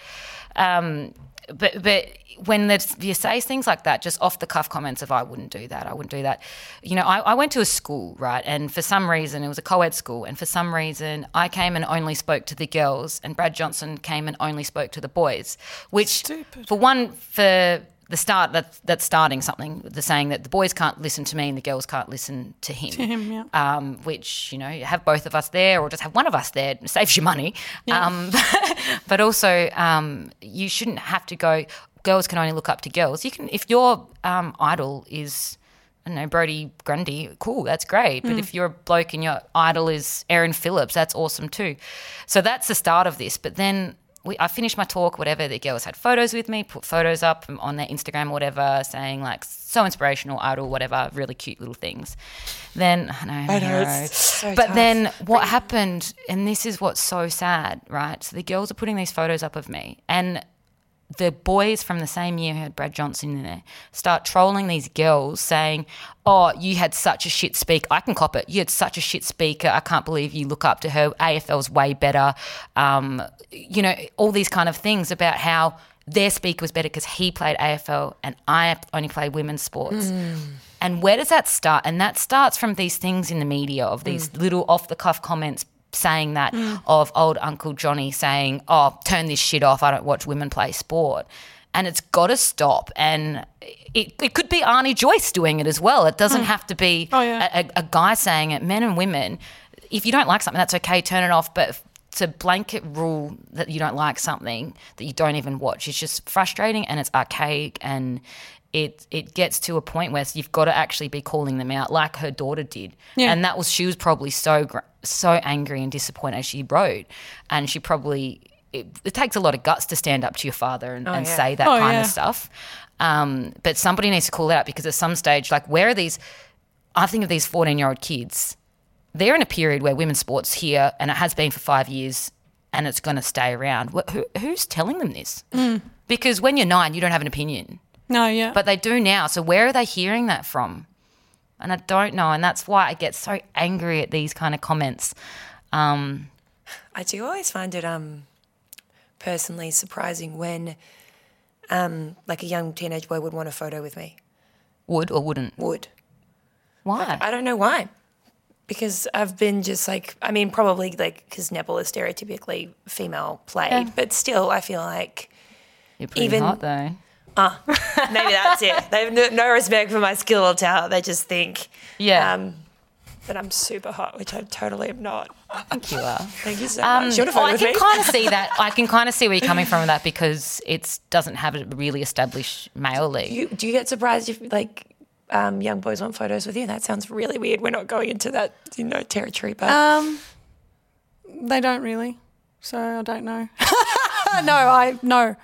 Um, but but when you say things like that, just off the cuff comments of "I wouldn't do that," "I wouldn't do that," you know, I, I went to a school right, and for some reason it was a co-ed school, and for some reason I came and only spoke to the girls, and Brad Johnson came and only spoke to the boys, which Stupid. for one for the start that that's starting something. They're saying that the boys can't listen to me and the girls can't listen to him. To him, yeah. Um, which you know, have both of us there, or just have one of us there. Saves you money. Um, [LAUGHS] but also, um, you shouldn't have to go. Girls can only look up to girls. You can, if your um, idol is. I don't know, Brody Grundy, cool, that's great. But if you're a bloke and your idol is Erin Phillips, that's awesome too. So that's the start of this. But then we, I finished my talk, whatever. The girls had photos with me, put photos up on their Instagram whatever, saying like so inspirational, idol, whatever, really cute little things. Then I know, I'm know, so but tough. then what happened, and this is what's so sad, right? So the girls are putting these photos up of me, and the boys from the same year who had Brad Johnson in there start trolling these girls saying, Oh, you had such a shit speaker. I can cop it. You had such a shit speaker. I can't believe you look up to her. AFL's way better. Um, you know, all these kind of things about how their speaker was better because he played AFL and I only play women's sports. And where does that start? And that starts from these things in the media of these little off the cuff comments saying that mm. of old Uncle Johnny saying, "Oh, turn this shit off. I don't watch women play sport." And it's got to stop. And it, it could be Arnie Joyce doing it as well. It doesn't mm. have to be Oh, yeah. a, a guy saying it. Men and women, if you don't like something, that's okay. Turn it off. But to blanket rule that you don't like something that you don't even watch is just frustrating and it's archaic and it it gets to a point where you've got to actually be calling them out like her daughter did Yeah. and that was she was probably so so angry and disappointed as she wrote and she probably it, it takes a lot of guts to stand up to your father and, and yeah. say that Oh, kind yeah. of stuff um, but somebody needs to call it out because at some stage like where are these i think of these 14 year old kids they're in a period where women's sports here, and it has been for five years, and it's going to stay around. Who, who's telling them this? Mm. Because when you're nine, you don't have an opinion, No, yeah. but they do now. So where are they hearing that from? And I don't know, and that's why I get so angry at these kind of comments. Um, I do always find it um personally surprising when um like a young teenage boy would want a photo with me. would or wouldn't? Would. Why? I don't know why. Because I've been just like I mean probably like because netball is stereotypically female played, Yeah. but still I feel like You're pretty even- hot though. Maybe that's it. They have no, no respect for my skill or talent. They just think Yeah. um but I'm super hot, which I totally am not. think you are. Thank you so Um, much. You oh, I can kind of see [LAUGHS] that. I can kind of see where you're coming from with that because it doesn't have a really established male league. You, do you get surprised if like um, young boys want photos with you? That sounds really weird. We're not going into that you know territory, but Um, they don't really, so I don't know. [LAUGHS] no, I no.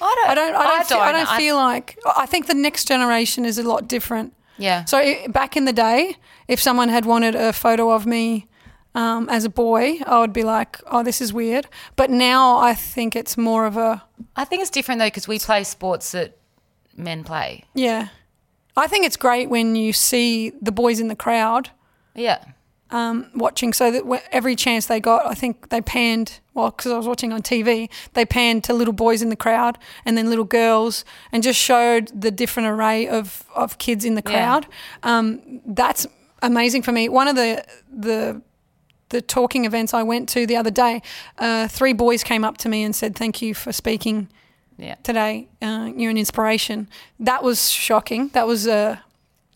I don't. I don't. I don't. feel, I don't I- feel like. I think the next generation is a lot different. Yeah. So back in the day, if someone had wanted a photo of me um, as a boy, I would be like, "Oh, this is weird." But now I think it's more of a I think it's different though because we play sports that men play. yeah. I think it's great when you see the boys in the crowd Yeah. Watching. So that every chance they got, I think they panned. Well, because I was watching on TV, they panned to little boys in the crowd and then little girls, and just showed the different array of of kids in the Yeah. crowd. Um, that's amazing for me. One of the the the talking events I went to the other day, uh, three boys came up to me and said, "Thank you for speaking Yeah. today. Uh, you're an inspiration." That was shocking. That was uh,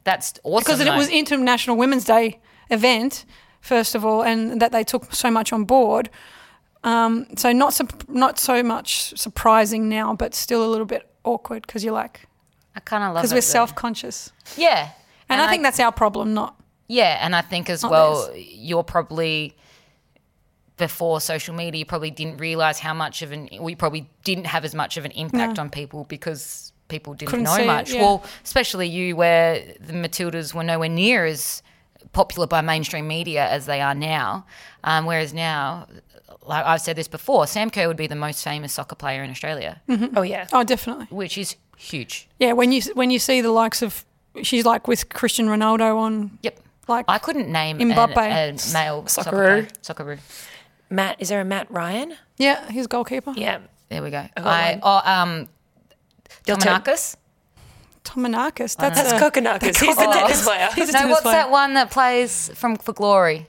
That's awesome. because it was International Women's Day event, first of all, and that they took so much on board. Um, so not sup- not so much surprising now, but still a little bit awkward because you're like I kind of love because we're self conscious, Yeah. and, I, think that's our problem, not Yeah, and I think as well, theirs. you're probably before social media, you probably didn't realize how much of an, we probably didn't have as much of an impact on people because people didn't Couldn't know see it, much. yeah. Well, especially you, where the Matildas were nowhere near as popular by mainstream media as they are now. Um, whereas now, like I've said this before, Sam Kerr would be the most famous soccer player in Australia, oh yeah, oh definitely which is huge. yeah. When you when you see the likes of she's like with Christian Ronaldo on Yep. like I couldn't name Mbappe. an- a male soccer Socceroo. player. Socceroo. Matt. Is there a Matt Ryan? yeah his goalkeeper Yeah, There we go. got I oh um Your turn. Dominakis. Tomanakis. That's that's a, Kokkinakis. He's the Oh. tennis player. He's a No, tennis what's player. that one that plays from for Glory?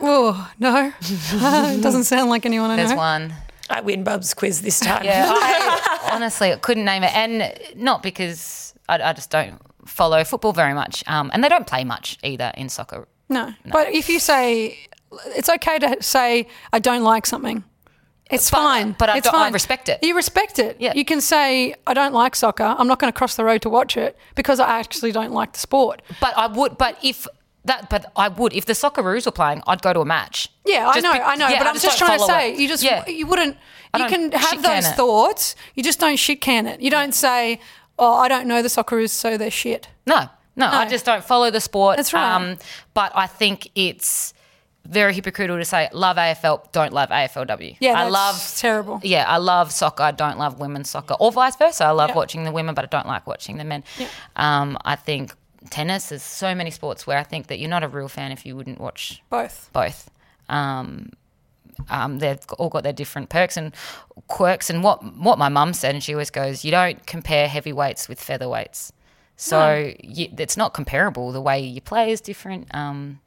Oh no, [LAUGHS] it doesn't sound like anyone I There's know. one. I win Bub's quiz this [LAUGHS] time. Yeah, I [LAUGHS] honestly I couldn't name it, and not because I, I just don't follow football very much, um, and they don't play much either in soccer. No. But if you say it's okay to say I don't like something. It's But- fine. but I it's don't- I respect it. You respect it. Yeah. You can say I don't like soccer. I'm not going to cross the road to watch it because I actually don't like the sport. But I would. But if that, but I would. If the Socceroos were playing, I'd go to a match. Yeah, I know, be- I know, yeah, but I I'm just just trying to say it. you just Yeah. you wouldn't you can have those it. thoughts. You just don't shit can it. You don't say, "Oh, I don't know the Socceroos, so they're shit." No, no, I just don't follow the sport. That's right. Um, but I think it's very hypocritical to say love AFL, don't love AFLW. Yeah, I love terrible. Yeah, I love soccer. I don't love women's soccer, or vice versa. I love Yeah. watching the women, but I don't like watching the men. Um, I think tennis. There's so many sports where I think that you're not a real fan if you wouldn't watch Both. both. Um, um, they've all got their different perks and quirks. And what what my mum said, and she always goes, you don't compare heavyweights with featherweights. So you, it's not comparable. The way you play is different. Um,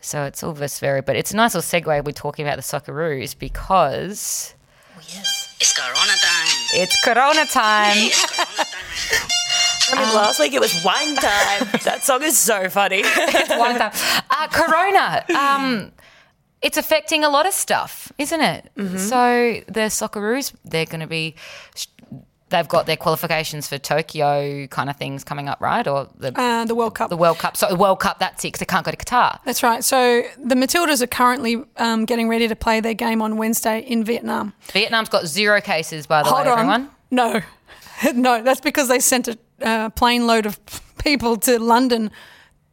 so it's all this very, but it's a nice little segue. We're talking about the Socceroos because Oh, Yes, it's Corona time. it's Corona time. It's Corona time right. [LAUGHS] I mean, last week it was wine time. [LAUGHS] that song is so funny. One time. Uh, [LAUGHS] corona. Um, it's affecting a lot of stuff, isn't it? So the Socceroos, they're going to be. They've got their qualifications for Tokyo kind of things coming up, right? Or the Uh, the World Cup. the World Cup. So the World Cup, that's it, because they can't go to Qatar. That's right. So the Matildas are currently um, getting ready to play their game on Wednesday in Vietnam. Vietnam's got zero cases, by the Hold way, on. everyone. No, [LAUGHS] no, that's because they sent a uh, plane load of people to London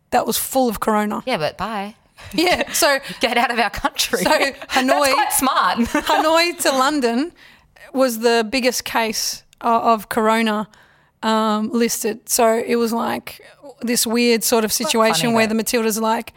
that was full of corona. Yeah, but bye. [LAUGHS] Yeah. [LAUGHS] So Get out of our country. So, Hanoi- That's quite smart. Hanoi to London was the biggest case of corona um, listed. So it was like this weird sort of situation funny, where though. the Matildas are like,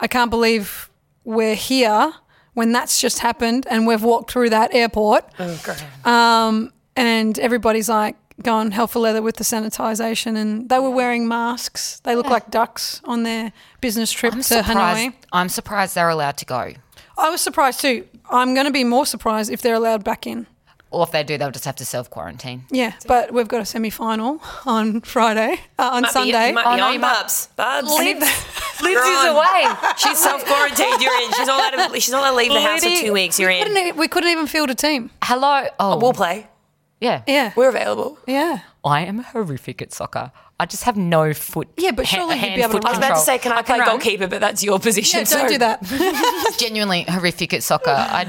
I can't believe we're here when that's just happened and we've walked through that airport. oh, Um, and everybody's like going hell for leather with the sanitization and they were wearing masks. They look like ducks on their business trip I'm to. Hanoi. I'm surprised they're allowed to go. I was surprised too. I'm going to be more surprised if they're allowed back in. Or if they do, they'll just have to self quarantine. Yeah, but we've got a semi final on Friday, uh, on Might be- Sunday. might Oh, be no, on, you might- Bubs. Bubs. Lindsay's [LAUGHS] on. away. She's self quarantined. You're in. She's not allowed to. She's not allowed to leave the house for two weeks. You're in. couldn't we couldn't even field a team. Hello. Oh, We'll play. yeah. Yeah, We're available. yeah. I am horrific at soccer. I just have no foot. Yeah, but ha- surely you'd be able to. I was about to say, can I, play run. goalkeeper? But that's your position. Yeah, don't so- do that. [LAUGHS] Genuinely horrific at soccer. I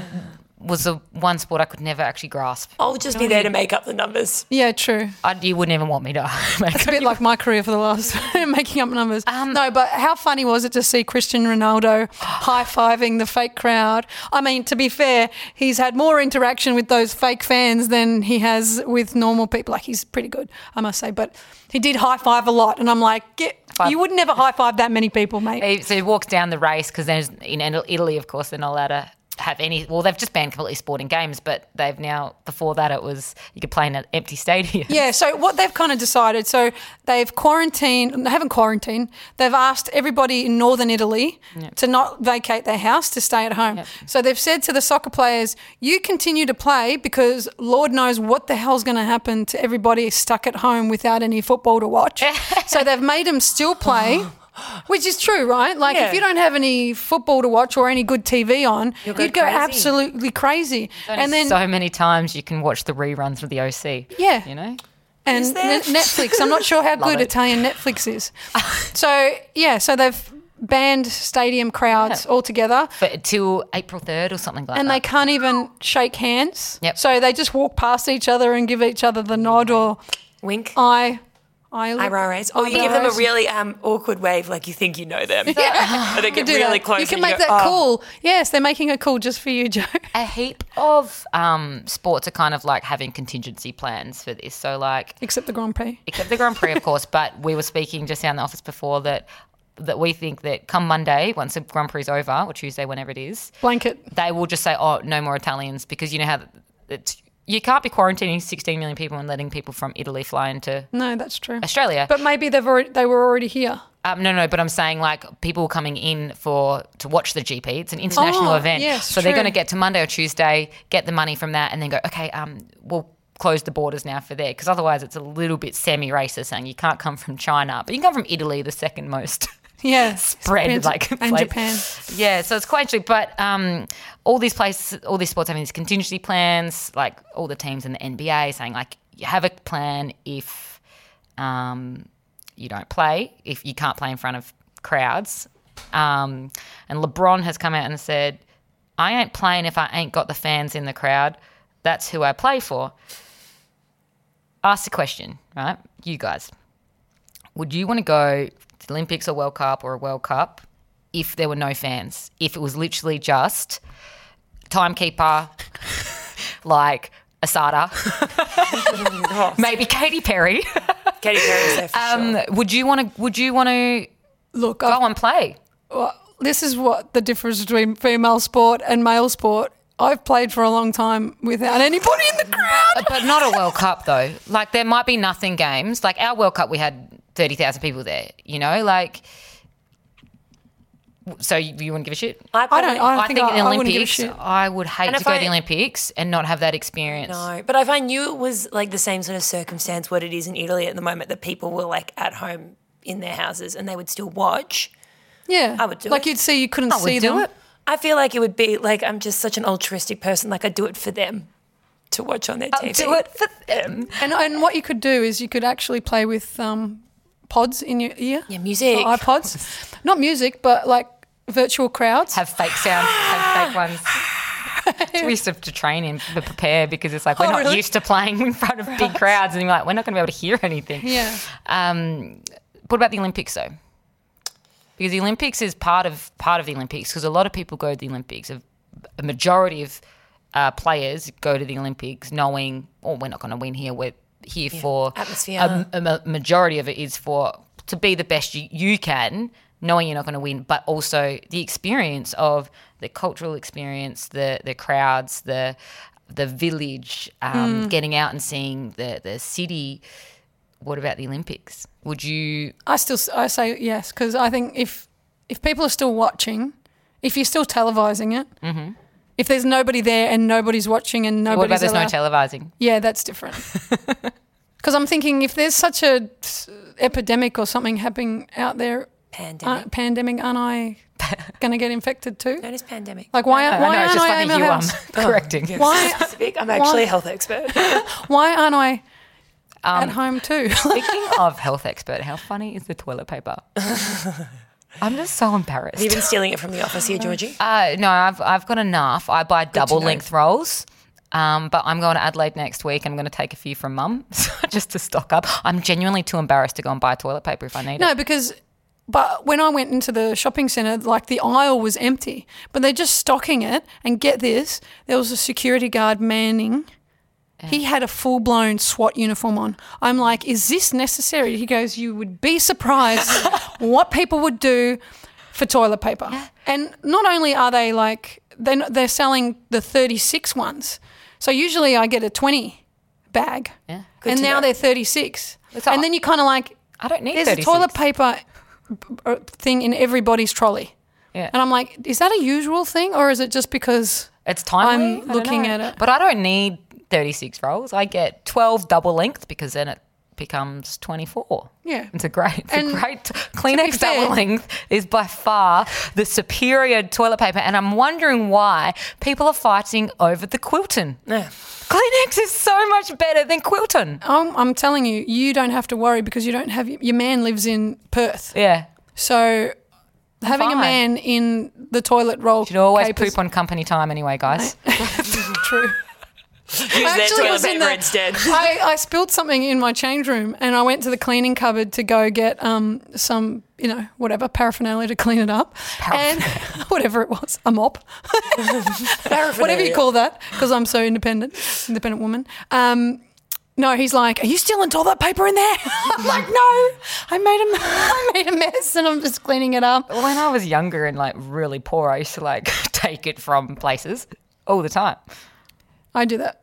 was the one sport I could never actually grasp. I'll just be there to make up the numbers. yeah, true. I, you wouldn't even want me to. [LAUGHS] Make It's a bit like my career for the last [LAUGHS] making up numbers. Um, no, but how funny was it to see Christian Ronaldo [GASPS] high fiving the fake crowd? I mean, to be fair, he's had more interaction with those fake fans than he has with normal people. Like he's pretty good, I must say. But he did high five a lot, and I'm like, get, Five. you would never high five that many people, mate. He- so he walks down the race because there's in Italy, of course, they're not allowed to have any. Well, they've just banned completely sporting games, but they've now before that it was you could play in an empty stadium. Yeah, so what they've kind of decided, so they've quarantined, they haven't quarantined, they've asked everybody in northern Italy to not vacate their house, to stay at home. So they've said to the soccer players, you continue to play because Lord knows what the hell's going to happen to everybody stuck at home without any football to watch. [LAUGHS] so they've made them still play. [GASPS] [GASPS] Oh. Which is true, right? Like, Yeah. if you don't have any football to watch or any good TV on, You'll go you'd go crazy. absolutely crazy. And then so many times you can watch the reruns of the OC. Yeah. you know. and Is Netflix. I'm not sure how [LAUGHS] good it. Italian Netflix is. [LAUGHS] so yeah, so they've banned stadium crowds Yeah. altogether, But until April third or something like that. and they can't even shake hands. Yep. So they just walk past each other and give each other the nod or Wink. eye. Eye Eyebrow raise. Or you give them a really um, awkward wave, like you think you know them. Yeah. [LAUGHS] Or they get do really that. close. You can and make go, that "Oh." cool. Yes, they're making a cool just for you, [LAUGHS] Joe. a heap of um, sports are kind of like having contingency plans for this. So like Except the Grand Prix. except the Grand Prix, of course. [LAUGHS] But we were speaking just down the office before that that we think that come Monday, once the Grand Prix is over, or Tuesday, whenever it is, Blanket. they will just say, "Oh, no more Italians," because you know how it's, you can't be quarantining 16 million people and letting people from Italy fly into No, that's true. Australia. But maybe they've already, they were already here. Um, no, no, but I'm saying like people coming in for to watch the GP. It's an international Oh, event, yes, so they're true. going to get to Monday or Tuesday, get the money from that, and then go, okay, um, we'll close the borders now for there because otherwise it's a little bit semi-racist saying you can't come from China, but you can come from Italy, the second most [LAUGHS] Yeah. spread Japan's- like and place. Japan. Yeah, so it's quite interesting. But um, all these places, all these sports having these contingency plans, like all the teams in the NBA saying like you have a plan if um, you don't play, if you can't play in front of crowds. Um, and LeBron has come out and said, I ain't playing if I ain't got the fans in the crowd. That's who I play for. Ask the question, right? You guys. Would you want to go to the Olympics or World Cup or a World Cup if there were no fans? If it was literally just timekeeper, [LAUGHS] like ASADA, [LAUGHS] maybe Katy Perry. [LAUGHS] Katy Perry's there for Um, sure. would you want to? Would you want to Look, go I've and play? well, this is what the difference between female sport and male sport. I've played for a long time without anybody in the crowd. But not a World Cup though. Like there might be nothing games. Like our World Cup, we had thirty thousand people there. You know, like. So you, you wouldn't give a shit? I don't. I, don't I think, think, I, in the I give a Olympics, shit. I would hate to if go to the Olympics and not have that experience. No, but if I knew it was like the same sort of circumstance what it is in Italy at the moment, that people were like at home in their houses and they would still watch. Yeah, I would do it. like it. you'd see, you couldn't I would see do them. it. I feel like it would be like I'm just such an altruistic person. Like I do it for them to watch on their TV. Do it for them. And and what you could do is you could actually play with um, pods in your ear. Yeah, music. Or iPods, [LAUGHS] not music, but like virtual crowds. Have fake sounds, have fake [GASPS] ones. we used to to train him to prepare because it's like we're Oh, not really? used to playing in front of big crowds, and you're like, we're not going to be able to hear anything. Yeah. Um, what about the Olympics though? Because the Olympics is part of part of the Olympics because a lot of people go to the Olympics. A, a majority of uh, players go to the Olympics knowing, oh, we're not going to win here. We're here for Atmosphere. A, a majority of it is for to be the best you, you can, knowing you're not going to win, but also the experience of the cultural experience, the the crowds, the the village, um, getting out and seeing the the city. What about the Olympics? Would you? I still I say yes because I think if if people are still watching, if you're still televising it, Mm-hmm. If there's nobody there and nobody's watching and nobody's What nobody's about there's no televising? Yeah, that's different. [LAUGHS] Because I'm thinking if there's such a s- epidemic or something happening out there, Pandemic. uh, pandemic, aren't I [LAUGHS] going to get infected too? Known as pandemic. Like why? I why know, it's aren't just I funny in my you um, house? [LAUGHS] correcting. Why? Specific. I'm actually a health expert. Why aren't I Um, at home too? Speaking of health expert, how funny is the toilet paper? I'm just so embarrassed. Have you been stealing it from the office here, Georgie? Uh, no, I've I've got enough. I buy double length rolls. Um, but I'm going to Adelaide next week. I'm going to take a few from mum [LAUGHS] just to stock up. I'm genuinely too embarrassed to go and buy toilet paper if I need it. no, because. But when I went into the shopping centre, like the aisle was empty, but they're just stocking it. And get this, there was a security guard manning. He had a full blown SWAT uniform on. I'm like, is this necessary? He goes, you would be surprised [LAUGHS] what people would do for toilet paper. And not only are they like, they're, they're selling the 36 ones. So usually I get a 20 bag. Yeah. and now know. they're 36. It's and all- then you kind of like, I don't need there's 36. a toilet paper uh, thing in everybody's trolley. Yeah. And I'm like, is that a usual thing or is it just because It's timely. I'm looking at it. But I don't need 36 rolls. I get 12 double length because then it becomes 24. Yeah. It's a great, it's And a great Kleenex double length is by far the superior toilet paper. And I'm wondering why people are fighting over the Quilton. Yeah. Kleenex is so much better than Quilton. I'm, I'm telling you, you don't have to worry because you don't have your man lives in Perth. Yeah. So having a man in the toilet roll You Should always capers- poop on company time anyway, guys. [LAUGHS] True. Use actually was in the- instead. [LAUGHS] I, I spilled something in my change room and I went to the cleaning cupboard to go get um, some, you know, whatever, paraphernalia to clean it up. And [LAUGHS] whatever it was, a mop. [LAUGHS] whatever you call that, because I'm so independent, independent woman. Um, no, he's like, "Are you stealing toilet paper in there?" I'm like, "No, I made a, I made a mess, and I'm just cleaning it up." when I was younger and like really poor, I used to like take it from places all the time. I do that.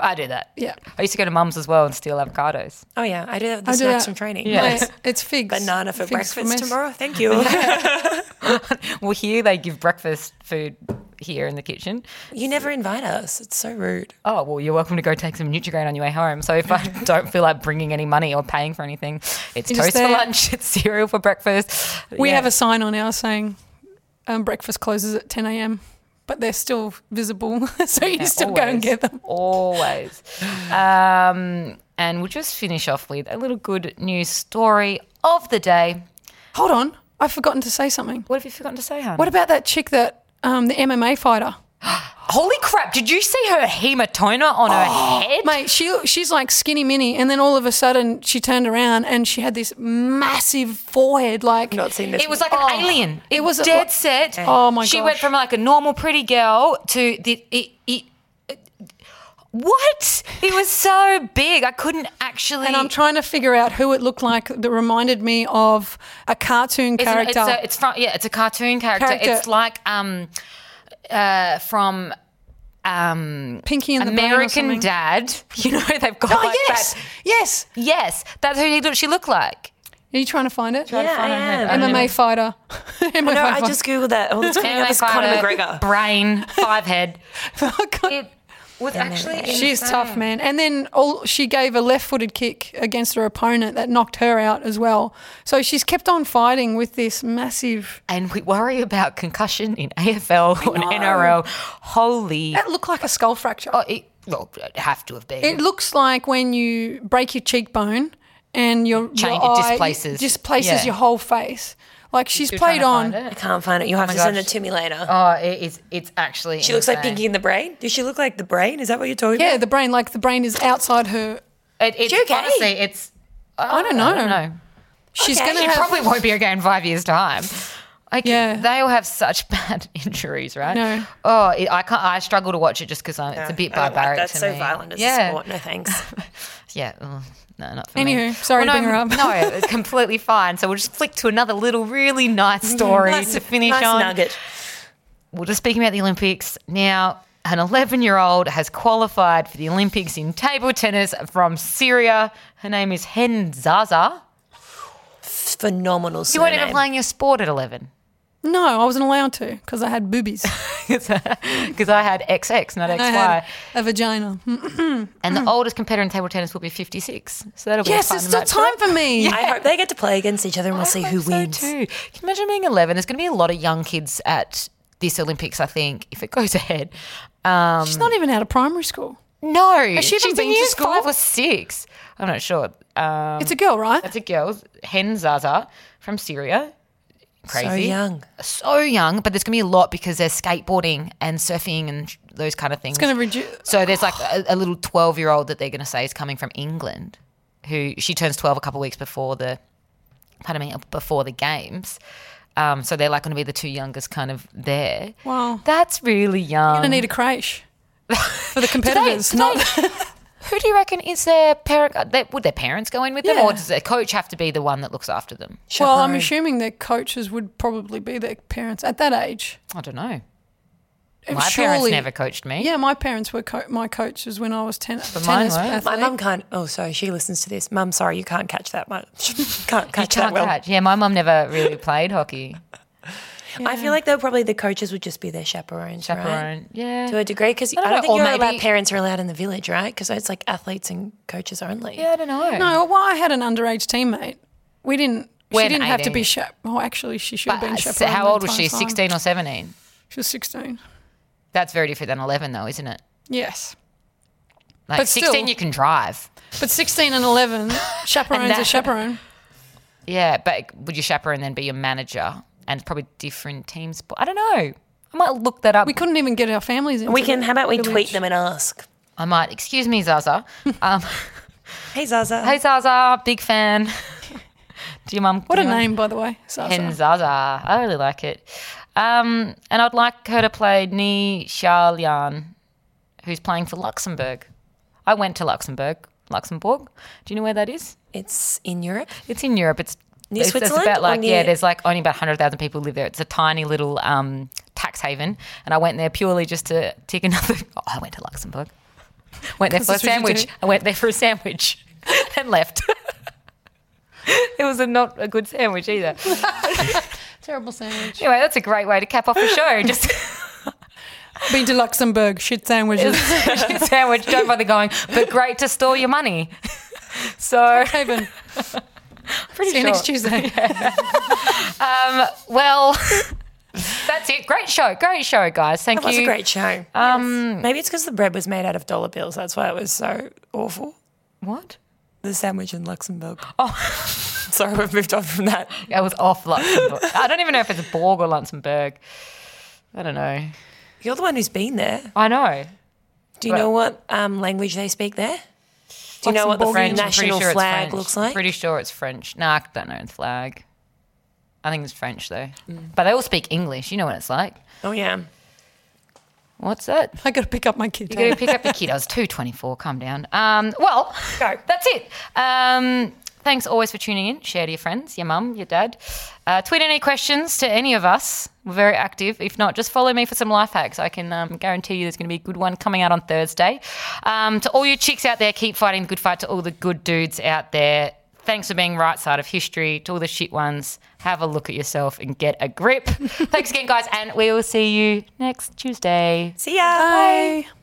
I do that. Yeah. I used to go to mum's as well and steal avocados. Oh yeah, I do that with the I do snacks that. from training. Yeah. Mate, [LAUGHS] it's figs. Banana for Figs breakfast mess. tomorrow. Thank [LAUGHS] you. [LAUGHS] Well, here they give breakfast food here in the kitchen. you never invite us. It's so rude. Oh, well, you're welcome to go take some Nutrigrain on your way home. So if I don't feel like bringing any money or paying for anything, it's You're toast for lunch, it's cereal for breakfast. We Yeah. have a sign on ours saying um, breakfast closes at 10 a.m., but they're still visible, [LAUGHS] so you Yeah, still go and get them. Always. Um, and we'll just finish off with a little good news story of the day. Hold on, I've forgotten to say something. What have you forgotten to say, hon? What about that chick that um, the MMA fighter? [GASPS] [GASPS] Holy crap! Did you see her hematoma on her head? Mate, she she's like skinny mini, and then all of a sudden she turned around and she had this massive forehead, like Not seen this. It was like an Oh. alien. It, It was was a- dead what- set. Oh my god. She went gosh. from like a normal pretty girl to the. It, it, what? It was so big. I couldn't actually. And I'm trying to figure out who it looked like that reminded me of a cartoon It's, an- character. it's, a, it's from yeah. It's a cartoon character. Character. It's like um, uh, from um, Pinky and the Brain or American. Dad. [LAUGHS] You know they've got oh, like yes, that. yes. Yes, that's who he looked- she looked like. Are you trying to find it? Yeah, I am. MMA fighter. [LAUGHS] MMA No, I just googled that. All that's coming up MMA is Conor McGregor. brain, five head. [LAUGHS] It was actually. She's insane. tough, man. And then all she gave a left-footed kick against her opponent that knocked her out as well. So she's kept on fighting with this massive. And we worry about concussion in AFL and NRL. Holy. That looked like a skull fracture. Oh, it, well, it have to have been. It looks like when you break your cheekbone and your, Change- your it eye displaces. displaces Yeah. your whole face. Like she's Still trying played to on. find I it. can't find it. You'll have oh my to send gosh. it to me later. Oh, it is. It's actually. she looks like insane. Pinky in the Brain. Does she look like the brain? Is that what you're talking about? Yeah, about? the brain, like the brain is outside her. It, it's She okay? honestly, it's. I don't know. I don't know. She's Okay. gonna She have. probably won't be again in five years' time. Like, Yeah. they all have such [LAUGHS] bad injuries, right? No. Oh, it, I can't. I struggle to watch it just because it's a bit I don't like barbaric. That's to so me. violent as yeah. a sport. No thanks. [LAUGHS] Yeah. ugh, no, not for me. Anywho, sorry to no, bring her up. no, [LAUGHS] it's completely fine. So we'll just flick to another little really nice story nice, to finish nice on. nugget. We're just speaking about the Olympics. Now, an 11 year old has qualified for the Olympics in table tennis from Syria. Her name is Hend Zaza. Phenomenal. You weren't even playing your sport at 11. No, I wasn't allowed to because I had boobies. [LAUGHS] Because I had XX, not I XY. had a vagina. [CLEARS THROAT] And the oldest competitor in table tennis will be 56. So that'll be Yes, a fun there's still match. time for me. [LAUGHS] I hope they get to play against each other and we'll see I who so wins. too. Can you imagine being 11? There's going to be a lot of young kids at this Olympics, I think, if it goes [LAUGHS] ahead. Um, She's not even out of primary school. no, Has she even she's been in to year school? five or six. I'm not sure. Um, It's a girl, right? that's a girl, Hend Zaza from Syria. Crazy. So young. So young, but there's going to be a lot because there's skateboarding and surfing and those kind of things. It's going to reduce. So there's like a, a little 12 year old that they're going to say is coming from England, who she turns 12 a couple of weeks before the, pardon me, before the games. Um, so they're like going to be the two youngest kind of there. Wow. That's really young. You're going to need a crash [LAUGHS] for the competitors. not who do you reckon is their parent? uh, They, would their parents go in with them, or does their coach have to be the one that looks after them? well, I'm Chaperone. assuming their coaches would probably be their parents at that age. I don't know. My parents Surely- never coached me. Yeah, my parents were co- my coaches when I was ten- mine tennis weren't. athlete. My mum can't. Oh, sorry, she listens to this. Mum, sorry, you can't catch that much. [LAUGHS] can't You catch can't that well. catch. Yeah, my mum never really played hockey. I feel like they're probably the coaches would just be their chaperones, right? Yeah. To a degree, because I don't don't, know, think or you're maybe- allowed, parents are allowed in the village, right? Because it's like athletes and coaches only. Yeah, I don't know. No, well, I had an underage teammate. We didn't. When she didn't have to 18? be chap. Oh, actually, she should have been But chaperoned. how the old was entire she? time. 16 or 17? She was sixteen. That's very different than 11, though, isn't it? Yes, Like But 16, still- you can drive. but sixteen and eleven, [LAUGHS] chaperone's that- a chaperone. Yeah, but would your chaperone then be your manager? And probably different teams. But I don't know. I might look that up. We couldn't even get our families in. We can. How about we tweet them and ask? I might. Excuse me, Zaza. [LAUGHS] Um, Hey Zaza. hey, Zaza, big fan. [LAUGHS] Do your mum? What a you name, by the way. Zaza. Hend Zaza. I really like it. Um, and I'd like her to play Ni Xia Lian, who's playing for Luxembourg. I went to Luxembourg. Luxembourg. Do you know where that is? It's in Europe. It's in Europe. It's Near it's, it's Switzerland about or like yeah. There's like only about hundred thousand people live there. It's a tiny little um, tax haven, and I went there purely just to tick another. [LAUGHS] Oh, I went to Luxembourg. Went there for a that's what you sandwich. I went there for a sandwich, [LAUGHS] and left. [LAUGHS] it was a not a good sandwich either. Terrible sandwich. Anyway, that's a great way to cap off the show. Just Been to Luxembourg. Shit sandwiches. a sandwich. Don't bother going, but great to store your money. So Haven. [LAUGHS] pretty See you sure. next Tuesday. [LAUGHS] [LAUGHS] Well, that's it. Great show. Great show, guys. Thank you. That was a great show. Um, Maybe it's because the bread was made out of dollar bills. That's why it was so awful. What? The sandwich in Luxembourg. Oh, sorry, we've moved on from that. I was off Luxembourg. I don't even know if it's Borg or Luxembourg. I don't know. You're the one who's been there. I know. Do you know what um, language they speak there? Do you know what the French. National sure flag French. looks like? Pretty sure it's French. Nah, I don't know the flag. I think it's French though. But they all speak English. You know what it's like. Oh yeah. What's that? I got to pick up my kid. You got to pick up your kid. I was two twenty four. Calm down. Um, well, Go. That's it. Um, thanks always for tuning in. Share to your friends, your mum, your dad. Uh, tweet any questions to any of us. We're very active. If not, just follow me for some life hacks. I can um, guarantee you there's going to be a good one coming out on Thursday. Um, to all you chicks out there, keep fighting the good fight. To all the good dudes out there, thanks for being right side of history. To all the shit ones, have a look at yourself and get a grip. [LAUGHS] thanks again, guys, and we will see you next Tuesday. See ya. Bye.